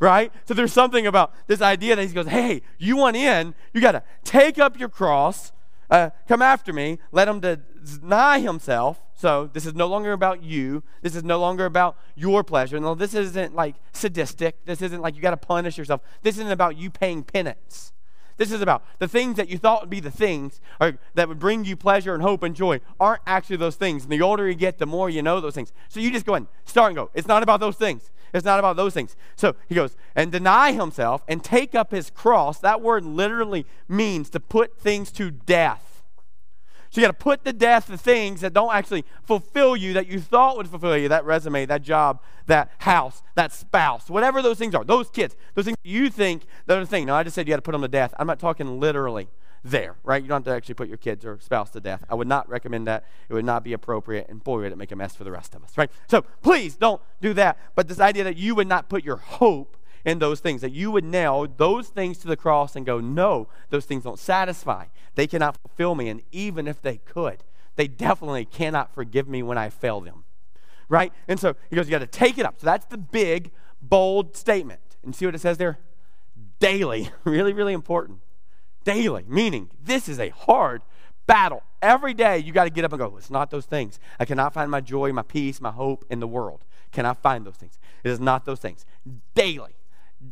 Right? So there's something about this idea that he goes, hey, you want in, you got to take up your cross, uh, come after me, let him deny himself. So this is no longer about you. This is no longer about your pleasure. No, this isn't like sadistic. This isn't like you got to punish yourself. This isn't about you paying penance. This is about the things that you thought would be the things or that would bring you pleasure and hope and joy aren't actually those things. And the older you get, the more you know those things. So you just go and start and go. It's not about those things. It's not about those things. So he goes, and deny himself and take up his cross. That word literally means to put things to death. So you got to put to death the things that don't actually fulfill you that you thought would fulfill you that resume, that job, that house, that spouse, whatever those things are, those kids, those things you think they're the thing. No, I just said you got to put them to death. I'm not talking literally there, right? You don't have to actually put your kids or spouse to death. I would not recommend that. It would not be appropriate, and boy, would it make a mess for the rest of us, right? So please don't do that. But this idea that you would not put your hope in those things, that you would nail those things to the cross and go, no, those things don't satisfy. They cannot fulfill me. And even if they could, they definitely cannot forgive me when I fail them. Right? And so he goes, you got to take it up. So that's the big, bold statement. And see what it says there? Daily. really, really important. Daily. Meaning, this is a hard battle. Every day you got to get up and go, it's not those things. I cannot find my joy, my peace, my hope in the world. Can I find those things. It is not those things. Daily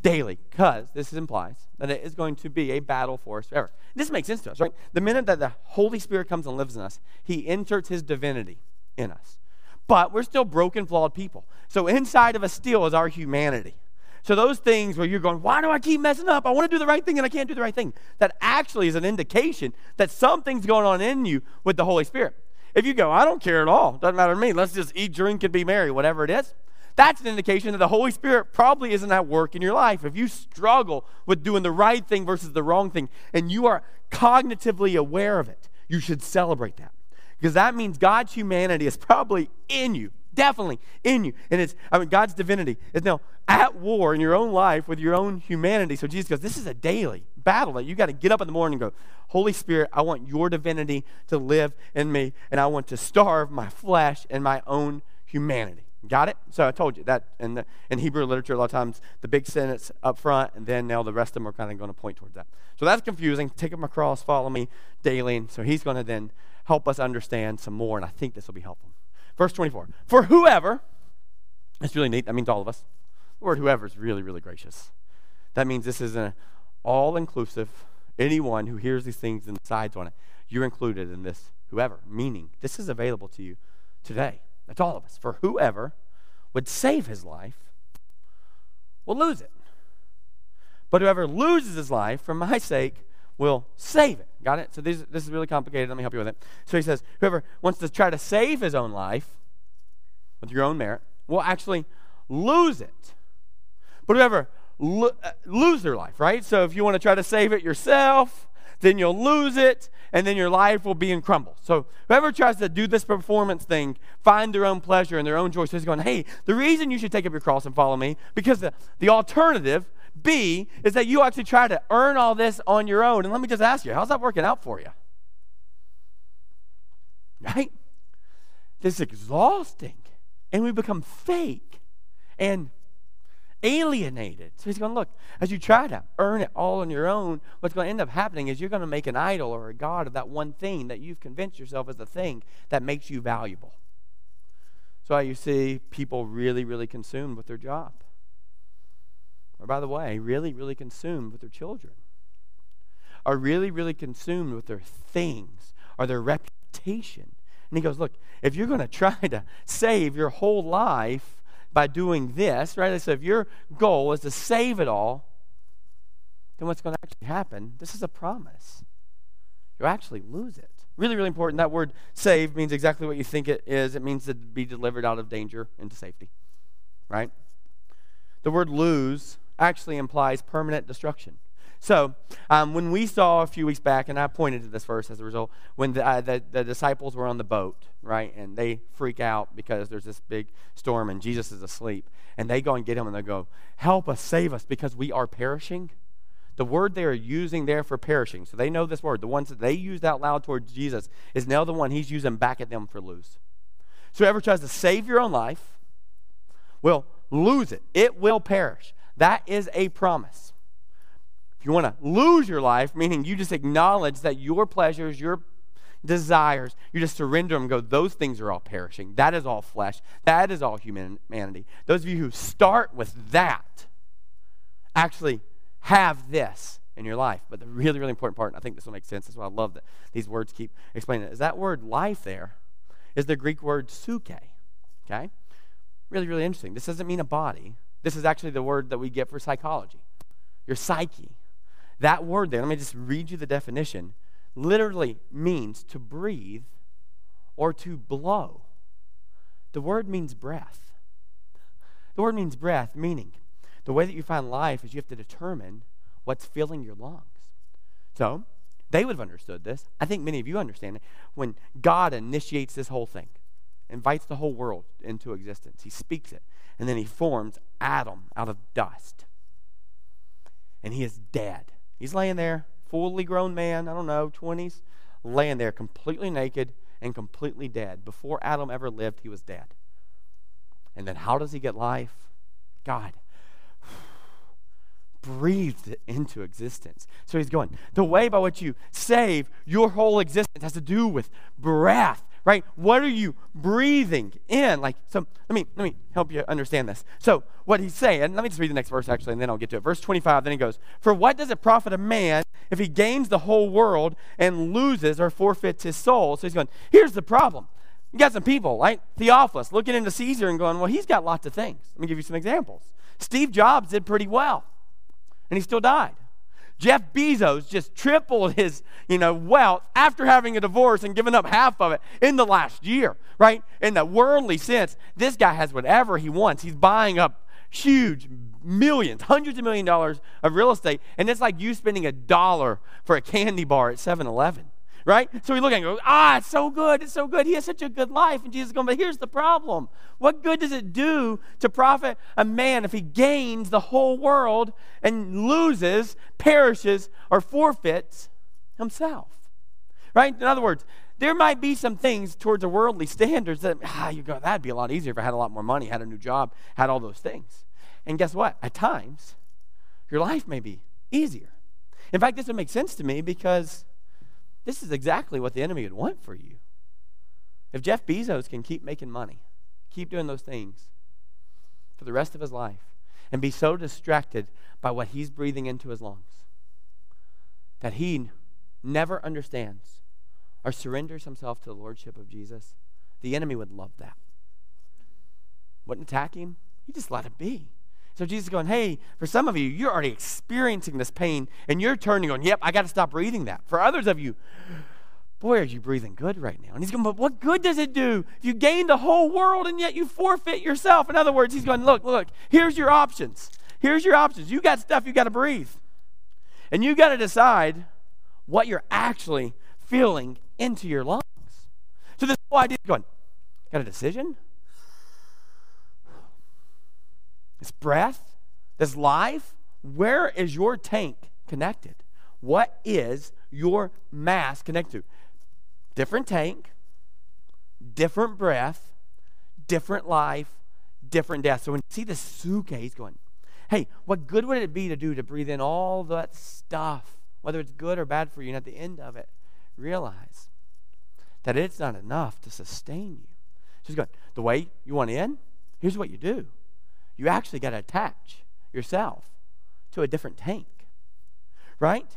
daily because this implies that it is going to be a battle for us forever. This makes sense to us, right? The minute that the Holy Spirit comes and lives in us, he inserts his divinity in us. But we're still broken, flawed people. So inside of us still is our humanity. So those things where you're going, why do I keep messing up? I want to do the right thing and I can't do the right thing. That actually is an indication that something's going on in you with the Holy Spirit. If you go, I don't care at all, doesn't matter to me, let's just eat, drink, and be merry, whatever it is, that's an indication that the Holy Spirit probably isn't at work in your life. If you struggle with doing the right thing versus the wrong thing, and you are cognitively aware of it, you should celebrate that. Because that means God's humanity is probably in you, definitely in you. And it's, I mean, God's divinity is now at war in your own life with your own humanity. So Jesus goes, This is a daily battle that you got to get up in the morning and go, Holy Spirit, I want your divinity to live in me, and I want to starve my flesh and my own humanity. Got it? So I told you that in, the, in Hebrew literature, a lot of times the big sentence up front, and then now the rest of them are kind of going to point towards that. So that's confusing. Take up my cross, follow me daily. And so he's going to then help us understand some more, and I think this will be helpful. Verse 24 For whoever, it's really neat, that means all of us. The word whoever is really, really gracious. That means this is an all inclusive, anyone who hears these things and decides on it, you're included in this whoever, meaning this is available to you today. That's all of us. For whoever would save his life will lose it. But whoever loses his life for my sake will save it. Got it? So this, this is really complicated. Let me help you with it. So he says, whoever wants to try to save his own life with your own merit will actually lose it. But whoever lo- uh, lose their life, right? So if you want to try to save it yourself, then you'll lose it, and then your life will be in crumble. So whoever tries to do this performance thing, find their own pleasure and their own joy, so he's going, hey, the reason you should take up your cross and follow me, because the, the alternative, B, is that you actually try to earn all this on your own. And let me just ask you, how's that working out for you? Right? This is exhausting. And we become fake. And alienated. So he's going, look, as you try to earn it all on your own, what's going to end up happening is you're going to make an idol or a god of that one thing that you've convinced yourself is the thing that makes you valuable. So you see people really, really consumed with their job. Or, by the way, really, really consumed with their children. Are really, really consumed with their things or their reputation. And he goes, Look, if you're going to try to save your whole life by doing this, right? So if your goal is to save it all, then what's going to actually happen? This is a promise. You'll actually lose it. Really, really important. That word save means exactly what you think it is. It means to be delivered out of danger into safety, right? The word lose actually implies permanent destruction. So, um, when we saw a few weeks back, and I pointed to this verse as a result, when the, uh, the, the, disciples were on the boat, right, and they freak out because there's this big storm and Jesus is asleep, and they go and get him and they go, Help us, save us, because we are perishing. The word they are using there for perishing, so they know this word, the ones that they used out loud towards Jesus, is now the one he's using back at them for lose. So, whoever tries to save your own life will lose it, it will perish. That is a promise you want to lose your life, meaning you just acknowledge that your pleasures, your desires, you just surrender them and go, those things are all perishing. That is all flesh. That is all humanity. Those of you who start with that actually have this in your life. But the really, really important part, and I think this will make sense, that's why I love that these words keep explaining it, is that word life there is the Greek word psuche. Okay? Really, really interesting. This doesn't mean a body. This is actually the word that we get for psychology. Your psyche. That word there, let me just read you the definition, literally means to breathe or to blow. The word means breath. The word means breath, meaning the way that you find life is you have to determine what's filling your lungs. So, they would have understood this. I think many of you understand it. When God initiates this whole thing, invites the whole world into existence, He speaks it, and then He forms Adam out of dust. And he is dead. He's laying there, fully grown man, I don't know, 20s, laying there completely naked and completely dead. Before Adam ever lived, he was dead. And then how does he get life? God breathed it into existence. So he's going, the way by which you save your whole existence has to do with breath right? What are you breathing in? Like, so let me let me help you understand this. So what he's saying, let me just read the next verse actually, and then I'll get to it. Verse 25, then he goes, For what does it profit a man if he gains the whole world and loses or forfeits his soul? So he's going, here's the problem. You got some people, right? Theophilus, looking into Caesar and going, Well, he's got lots of things. Let me give you some examples. Steve Jobs did pretty well, and he still died. Jeff Bezos just tripled his, you know, wealth after having a divorce and giving up half of it in the last year, right? In the worldly sense, this guy has whatever he wants. He's buying up huge millions, hundreds of million dollars of real estate, and it's like you spending a dollar for a candy bar at 7-Eleven right? So we look at it and go, ah, it's so good, it's so good. He has such a good life. And Jesus is going, but here's the problem. What good does it do to profit a man if he gains the whole world and loses, perishes, or forfeits himself? Right? In other words, there might be some things towards the worldly standards that, ah, you go, that'd be a lot easier if I had a lot more money, had a new job, had all those things. And guess what? At times, your life may be easier. In fact, this would make sense to me because this is exactly what the enemy would want for you. If Jeff Bezos can keep making money, keep doing those things for the rest of his life, and be so distracted by what he's breathing into his lungs that he never understands or surrenders himself to the lordship of Jesus, the enemy would love that. Wouldn't attack him, he just let it be. So Jesus is going, hey, for some of you, you're already experiencing this pain, and you're turning on, yep, I got to stop breathing that. For others of you, boy, are you breathing good right now. And he's going, but what good does it do if you gain the whole world and yet you forfeit yourself? In other words, he's going, look, look, here's your options. Here's your options. You got stuff you got to breathe. And you got to decide what you're actually feeling into your lungs. So this whole idea is going, got a decision? This breath, this life, where is your tank connected? What is your mass connected to? Different tank, different breath, different life, different death. So when you see the suitcase going, hey, what good would it be to do to breathe in all that stuff, whether it's good or bad for you? And at the end of it, realize that it's not enough to sustain you. She's going, the way you want in, here's what you do you actually got to attach yourself to a different tank. Right?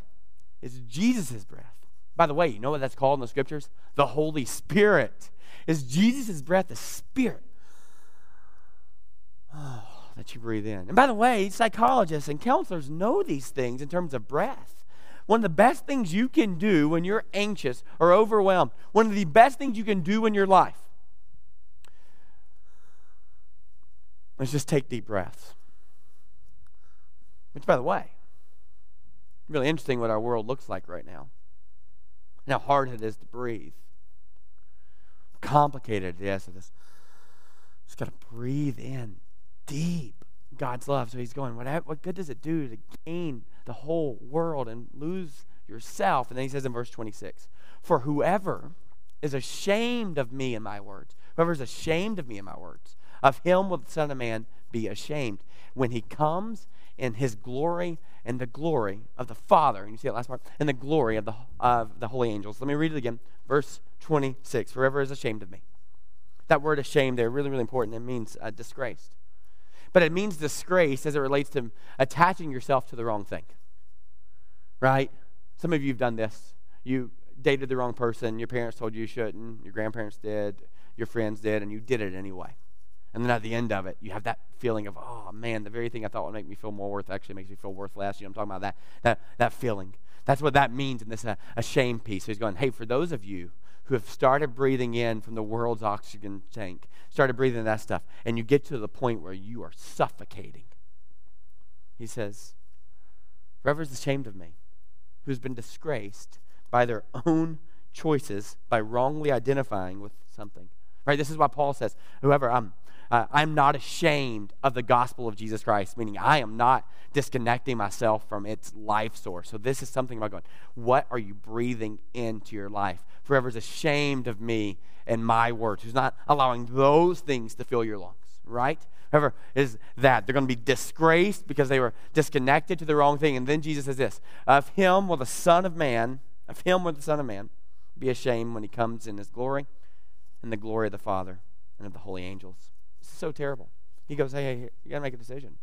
It's Jesus' breath. By the way, you know what that's called in the scriptures? The Holy Spirit. Is Jesus' breath the Spirit? Oh, that you breathe in. And by the way, psychologists and counselors know these things in terms of breath. One of the best things you can do when you're anxious or overwhelmed, one of the best things you can do in your life Let's just take deep breaths. Which, by the way, really interesting what our world looks like right now. And how hard it is to breathe. Complicated yes, it is. Just got to breathe in deep God's love. So he's going, what, what good does it do to gain the whole world and lose yourself? And then he says in verse 26, For whoever is ashamed of me and my words, whoever is ashamed of me and my words, of him will the Son of Man be ashamed when he comes in his glory and the glory of the Father. And you see that last part? And the glory of the, of the holy angels. Let me read it again. Verse 26 Forever is ashamed of me. That word ashamed there, really, really important. It means uh, disgraced. But it means disgrace as it relates to attaching yourself to the wrong thing. Right? Some of you have done this. You dated the wrong person. Your parents told you you shouldn't. Your grandparents did. Your friends did. And you did it anyway. And then at the end of it, you have that feeling of, oh man, the very thing I thought would make me feel more worth actually makes me feel worth less. You know, I'm talking about that, that, that feeling. That's what that means in this uh, a shame piece. So he's going, hey, for those of you who have started breathing in from the world's oxygen tank, started breathing that stuff, and you get to the point where you are suffocating, he says, whoever's ashamed of me, who's been disgraced by their own choices, by wrongly identifying with something. Right? This is why Paul says, whoever, um, uh, I'm not ashamed of the gospel of Jesus Christ, meaning I am not disconnecting myself from its life source. So, this is something about going, what are you breathing into your life? Whoever's ashamed of me and my words, who's not allowing those things to fill your lungs, right? Whoever is that, they're going to be disgraced because they were disconnected to the wrong thing. And then Jesus says this Of him will the Son of Man, of him will the Son of Man be ashamed when he comes in his glory and the glory of the Father and of the holy angels so terrible. He goes, hey, hey you got to make a decision.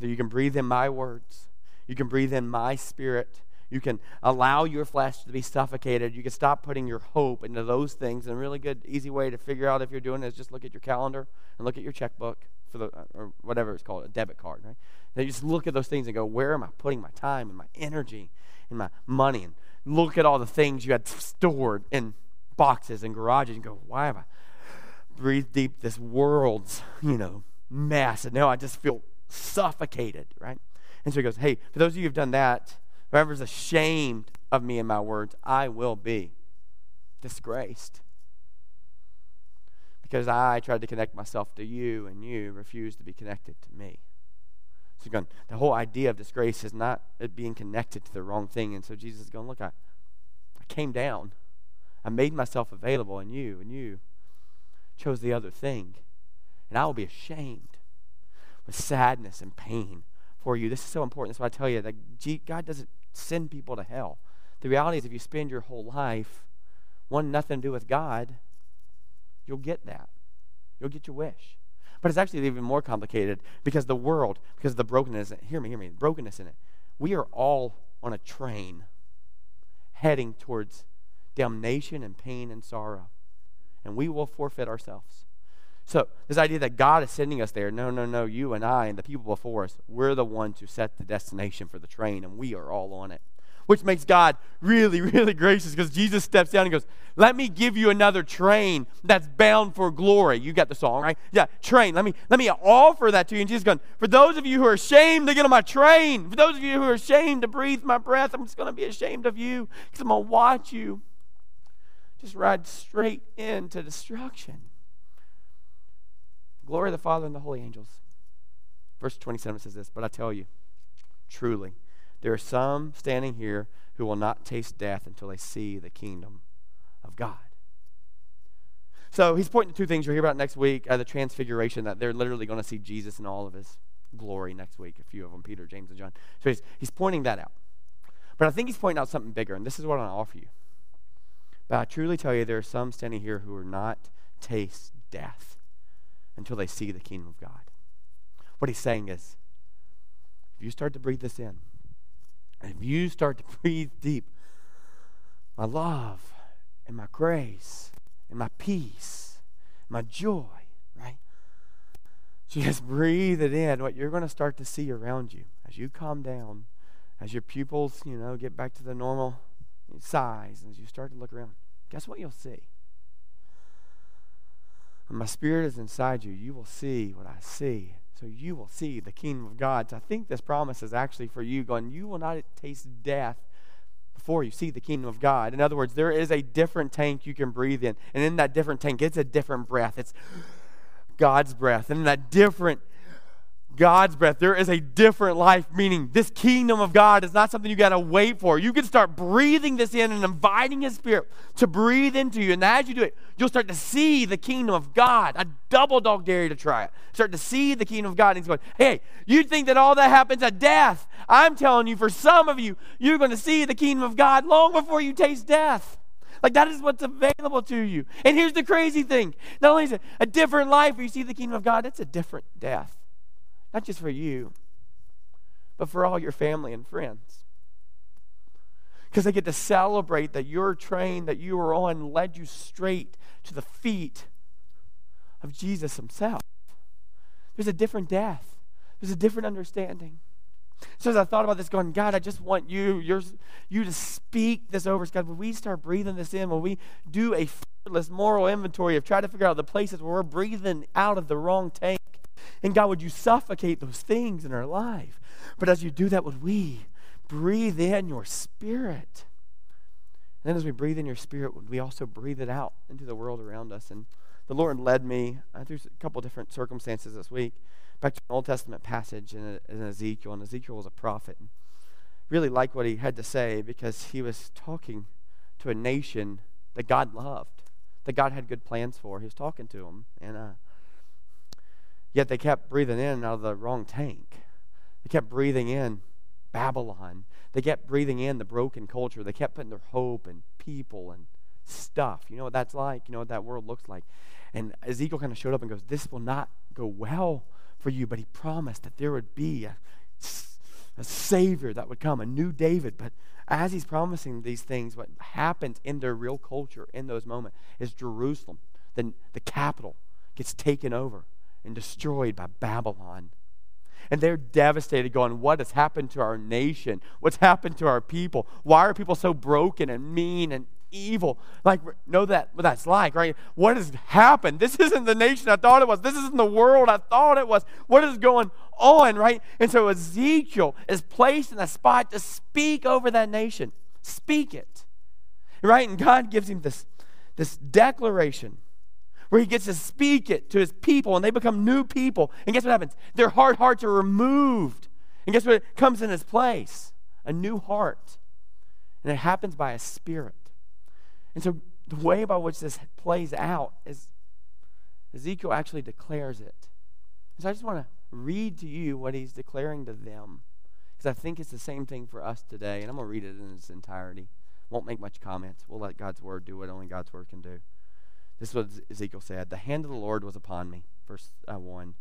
So you can breathe in my words, you can breathe in my spirit, You can allow your flesh to be suffocated. You can stop putting your hope into those things. And a really good, easy way to figure out if you're doing it is just look at your calendar and look at your checkbook for the uh, or whatever it's called, a debit card, right? Then you just look at those things and go, where am I putting my time and my energy and my money? And look at all the things you had stored in boxes and garages and go, why have I breathed deep this world's, you know, mess? And now I just feel suffocated, right? And so he goes, hey, for those of you who've done that, whoever's ashamed of me and my words, I will be disgraced. Because I tried to connect myself to you and you refused to be connected to me. So going, the whole idea of disgrace is not being connected to the wrong thing. And so Jesus is going, look, I, I came down. I made myself available and you, and you chose the other thing. And I will be ashamed with sadness and pain for you. This is so important. That's why I tell you that God doesn't send people to hell. The reality is, if you spend your whole life wanting nothing to do with God, you'll get that. You'll get your wish. But it's actually even more complicated because the world, because of the brokenness, hear me, hear me, brokenness in it. We are all on a train heading towards damnation and pain and sorrow. And we will forfeit ourselves. So, this idea that God is sending us there, no, no, no, you and I and the people before us, we're the ones who set the destination for the train, and we are all on it. Which makes God really, really gracious because Jesus steps down and goes, Let me give you another train that's bound for glory. You got the song, right? Yeah, train. Let me let me offer that to you. And Jesus going, For those of you who are ashamed to get on my train, for those of you who are ashamed to breathe my breath, I'm just going to be ashamed of you because I'm going to watch you just ride straight into destruction. Glory of the Father and the holy angels. Verse 27 says this, but I tell you, truly, there are some standing here who will not taste death until they see the kingdom of God. So he's pointing to two things you'll hear about next week uh, the transfiguration, that they're literally going to see Jesus in all of his glory next week, a few of them, Peter, James, and John. So he's, he's pointing that out. But I think he's pointing out something bigger, and this is what I offer you. But I truly tell you, there are some standing here who will not taste death until they see the kingdom of God. What he's saying is, if you start to breathe this in, and if you start to breathe deep, my love and my grace and my peace, my joy, right? Just breathe it in. What you're going to start to see around you as you calm down, as your pupils, you know, get back to the normal size, as you start to look around, guess what you'll see? When my spirit is inside you, you will see what I see. So you will see the kingdom of God. So I think this promise is actually for you, going, you will not taste death before you see the kingdom of God. In other words, there is a different tank you can breathe in. And in that different tank, it's a different breath. It's God's breath. And in that different God's breath. There is a different life, meaning this kingdom of God is not something you got to wait for. You can start breathing this in and inviting His Spirit to breathe into you. And as you do it, you'll start to see the kingdom of God. I double dog dare you to try it. Start to see the kingdom of God. And He's going, hey, you think that all that happens at death. I'm telling you, for some of you, you're going to see the kingdom of God long before you taste death. Like that is what's available to you. And here's the crazy thing not only is it a different life where you see the kingdom of God, it's a different death. Not just for you, but for all your family and friends. Because they get to celebrate that your train that you were on led you straight to the feet of Jesus himself. There's a different death, there's a different understanding. So as I thought about this, going, God, I just want you, yours, you to speak this over us. God, when we start breathing this in, when we do a fearless moral inventory of trying to figure out the places where we're breathing out of the wrong tank, and God, would you suffocate those things in our life? But as you do that, would we breathe in your spirit? And then as we breathe in your spirit, would we also breathe it out into the world around us? And the Lord led me uh, through a couple different circumstances this week back to an Old Testament passage in, in Ezekiel. And Ezekiel was a prophet. And really like what he had to say because he was talking to a nation that God loved, that God had good plans for. He was talking to them. And uh, Yet they kept breathing in out of the wrong tank. They kept breathing in Babylon. They kept breathing in the broken culture. They kept putting their hope in people and stuff. You know what that's like? You know what that world looks like? And Ezekiel kind of showed up and goes, This will not go well for you. But he promised that there would be a, a Savior that would come, a new David. But as he's promising these things, what happens in their real culture in those moments is Jerusalem, the, the capital, gets taken over and destroyed by Babylon. And they're devastated, going, What has happened to our nation? What's happened to our people? Why are people so broken and mean and evil? Like, know that what that's like, right? What has happened? This isn't the nation I thought it was. This isn't the world I thought it was. What is going on, right? And so Ezekiel is placed in a spot to speak over that nation. Speak it. Right? And God gives him this, this declaration where he gets to speak it to his people and they become new people. And guess what happens? Their hard hearts are removed. And guess what comes in its place? A new heart. And it happens by a spirit. And so the way by which this plays out is Ezekiel actually declares it. So I just want to read to you what he's declaring to them. Because I think it's the same thing for us today. And I'm going to read it in its entirety. Won't make much comments. We'll let God's word do what only God's word can do. This is what Ezekiel said. The hand of the Lord was upon me. Verse uh, 1.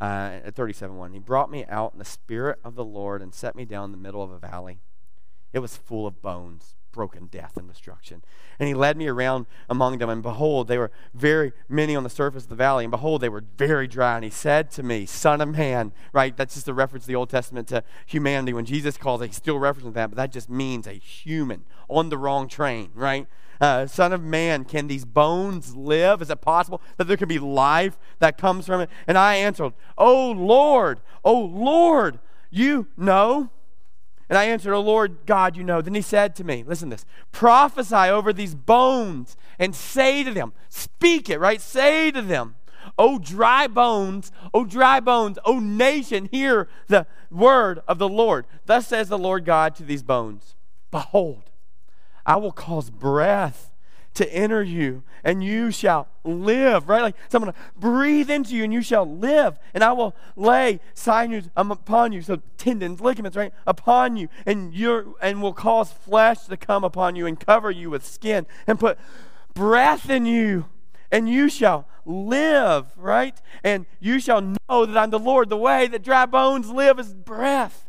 Uh, 37 1. He brought me out in the spirit of the Lord and set me down in the middle of a valley. It was full of bones, broken death and destruction. And he led me around among them, and behold, they were very many on the surface of the valley, and behold, they were very dry. And he said to me, Son of man, right? That's just a reference to the Old Testament to humanity. When Jesus calls it, he's still referencing that, but that just means a human on the wrong train, right? Uh, Son of Man, can these bones live? Is it possible that there can be life that comes from it? And I answered, Oh Lord, oh Lord, you know. And I answered, Oh Lord God, you know. Then he said to me, Listen to this prophesy over these bones and say to them, Speak it, right? Say to them, O dry bones, O dry bones, O nation, hear the word of the Lord. Thus says the Lord God to these bones Behold, I will cause breath to enter you and you shall live right? Like so i'm going to breathe into you and you shall live and i will lay sinews um, upon you so tendons ligaments right upon you and you and will cause flesh to come upon you and cover you with skin and put breath in you and you shall live right? And you shall know that i'm the lord. The way that dry bones live is breath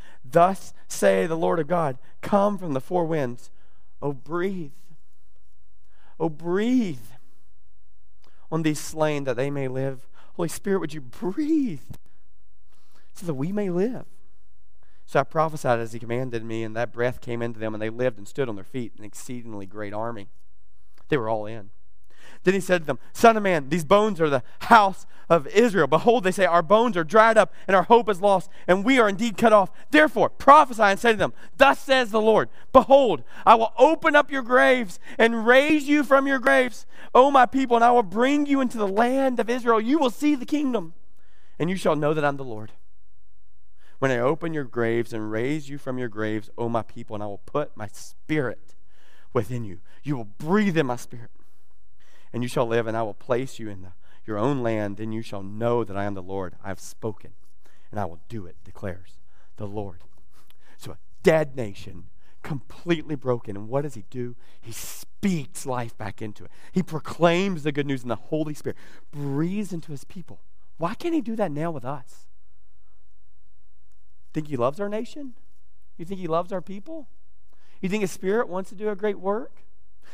Thus say the Lord of God, Come from the four winds. Oh, breathe. Oh, breathe on these slain that they may live. Holy Spirit, would you breathe so that we may live? So I prophesied as he commanded me, and that breath came into them, and they lived and stood on their feet, an exceedingly great army. They were all in. Then he said to them, Son of man, these bones are the house of Israel. Behold, they say, Our bones are dried up, and our hope is lost, and we are indeed cut off. Therefore, prophesy and say to them, Thus says the Lord, Behold, I will open up your graves and raise you from your graves, O my people, and I will bring you into the land of Israel. You will see the kingdom, and you shall know that I'm the Lord. When I open your graves and raise you from your graves, O my people, and I will put my spirit within you. You will breathe in my spirit and you shall live, and I will place you in the, your own land. Then you shall know that I am the Lord. I have spoken, and I will do it, declares the Lord. So a dead nation, completely broken. And what does he do? He speaks life back into it. He proclaims the good news, and the Holy Spirit breathes into his people. Why can't he do that now with us? Think he loves our nation? You think he loves our people? You think his spirit wants to do a great work?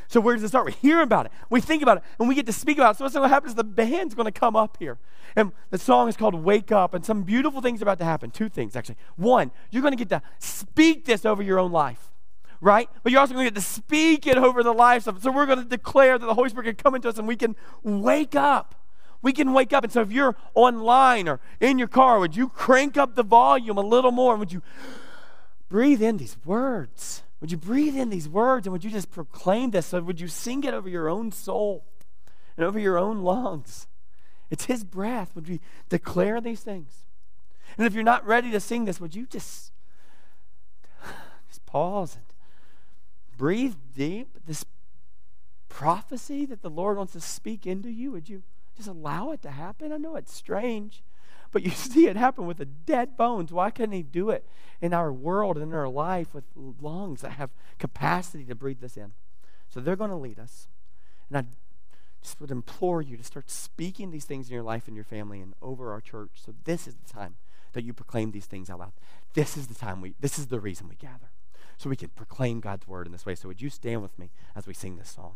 So where does it start? We hear about it. We think about it. And we get to speak about it. So what's going to happen is the band's going to come up here. And the song is called Wake Up. And some beautiful things are about to happen. Two things, actually. One, you're going to get to speak this over your own life. Right? But you're also going to get to speak it over the lives of. So we're going to declare that the Holy Spirit can come into us and we can wake up. We can wake up. And so if you're online or in your car, would you crank up the volume a little more? And would you breathe in these words? Would you breathe in these words and would you just proclaim this? So would you sing it over your own soul and over your own lungs? It's His breath. Would we declare these things? And if you're not ready to sing this, would you just pause and breathe deep this prophecy that the Lord wants to speak into you? Would you just allow it to happen? I know it's strange, but you see it happen with the dead bones. Why couldn't He do it in our world in our life with lungs that have capacity to breathe this in? So they're going to lead us. And I just would implore you to start speaking these things in your life and your family and over our church. So this is the time that you proclaim these things out loud. This is the time we, this is the reason we gather. So we can proclaim God's word in this way. So would you stand with me as we sing this song?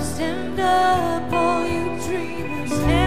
Stand up all you dreamers.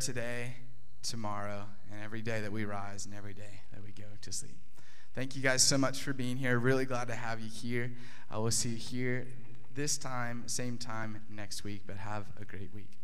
Today, tomorrow, and every day that we rise and every day that we go to sleep. Thank you guys so much for being here. Really glad to have you here. I will see you here this time, same time next week, but have a great week.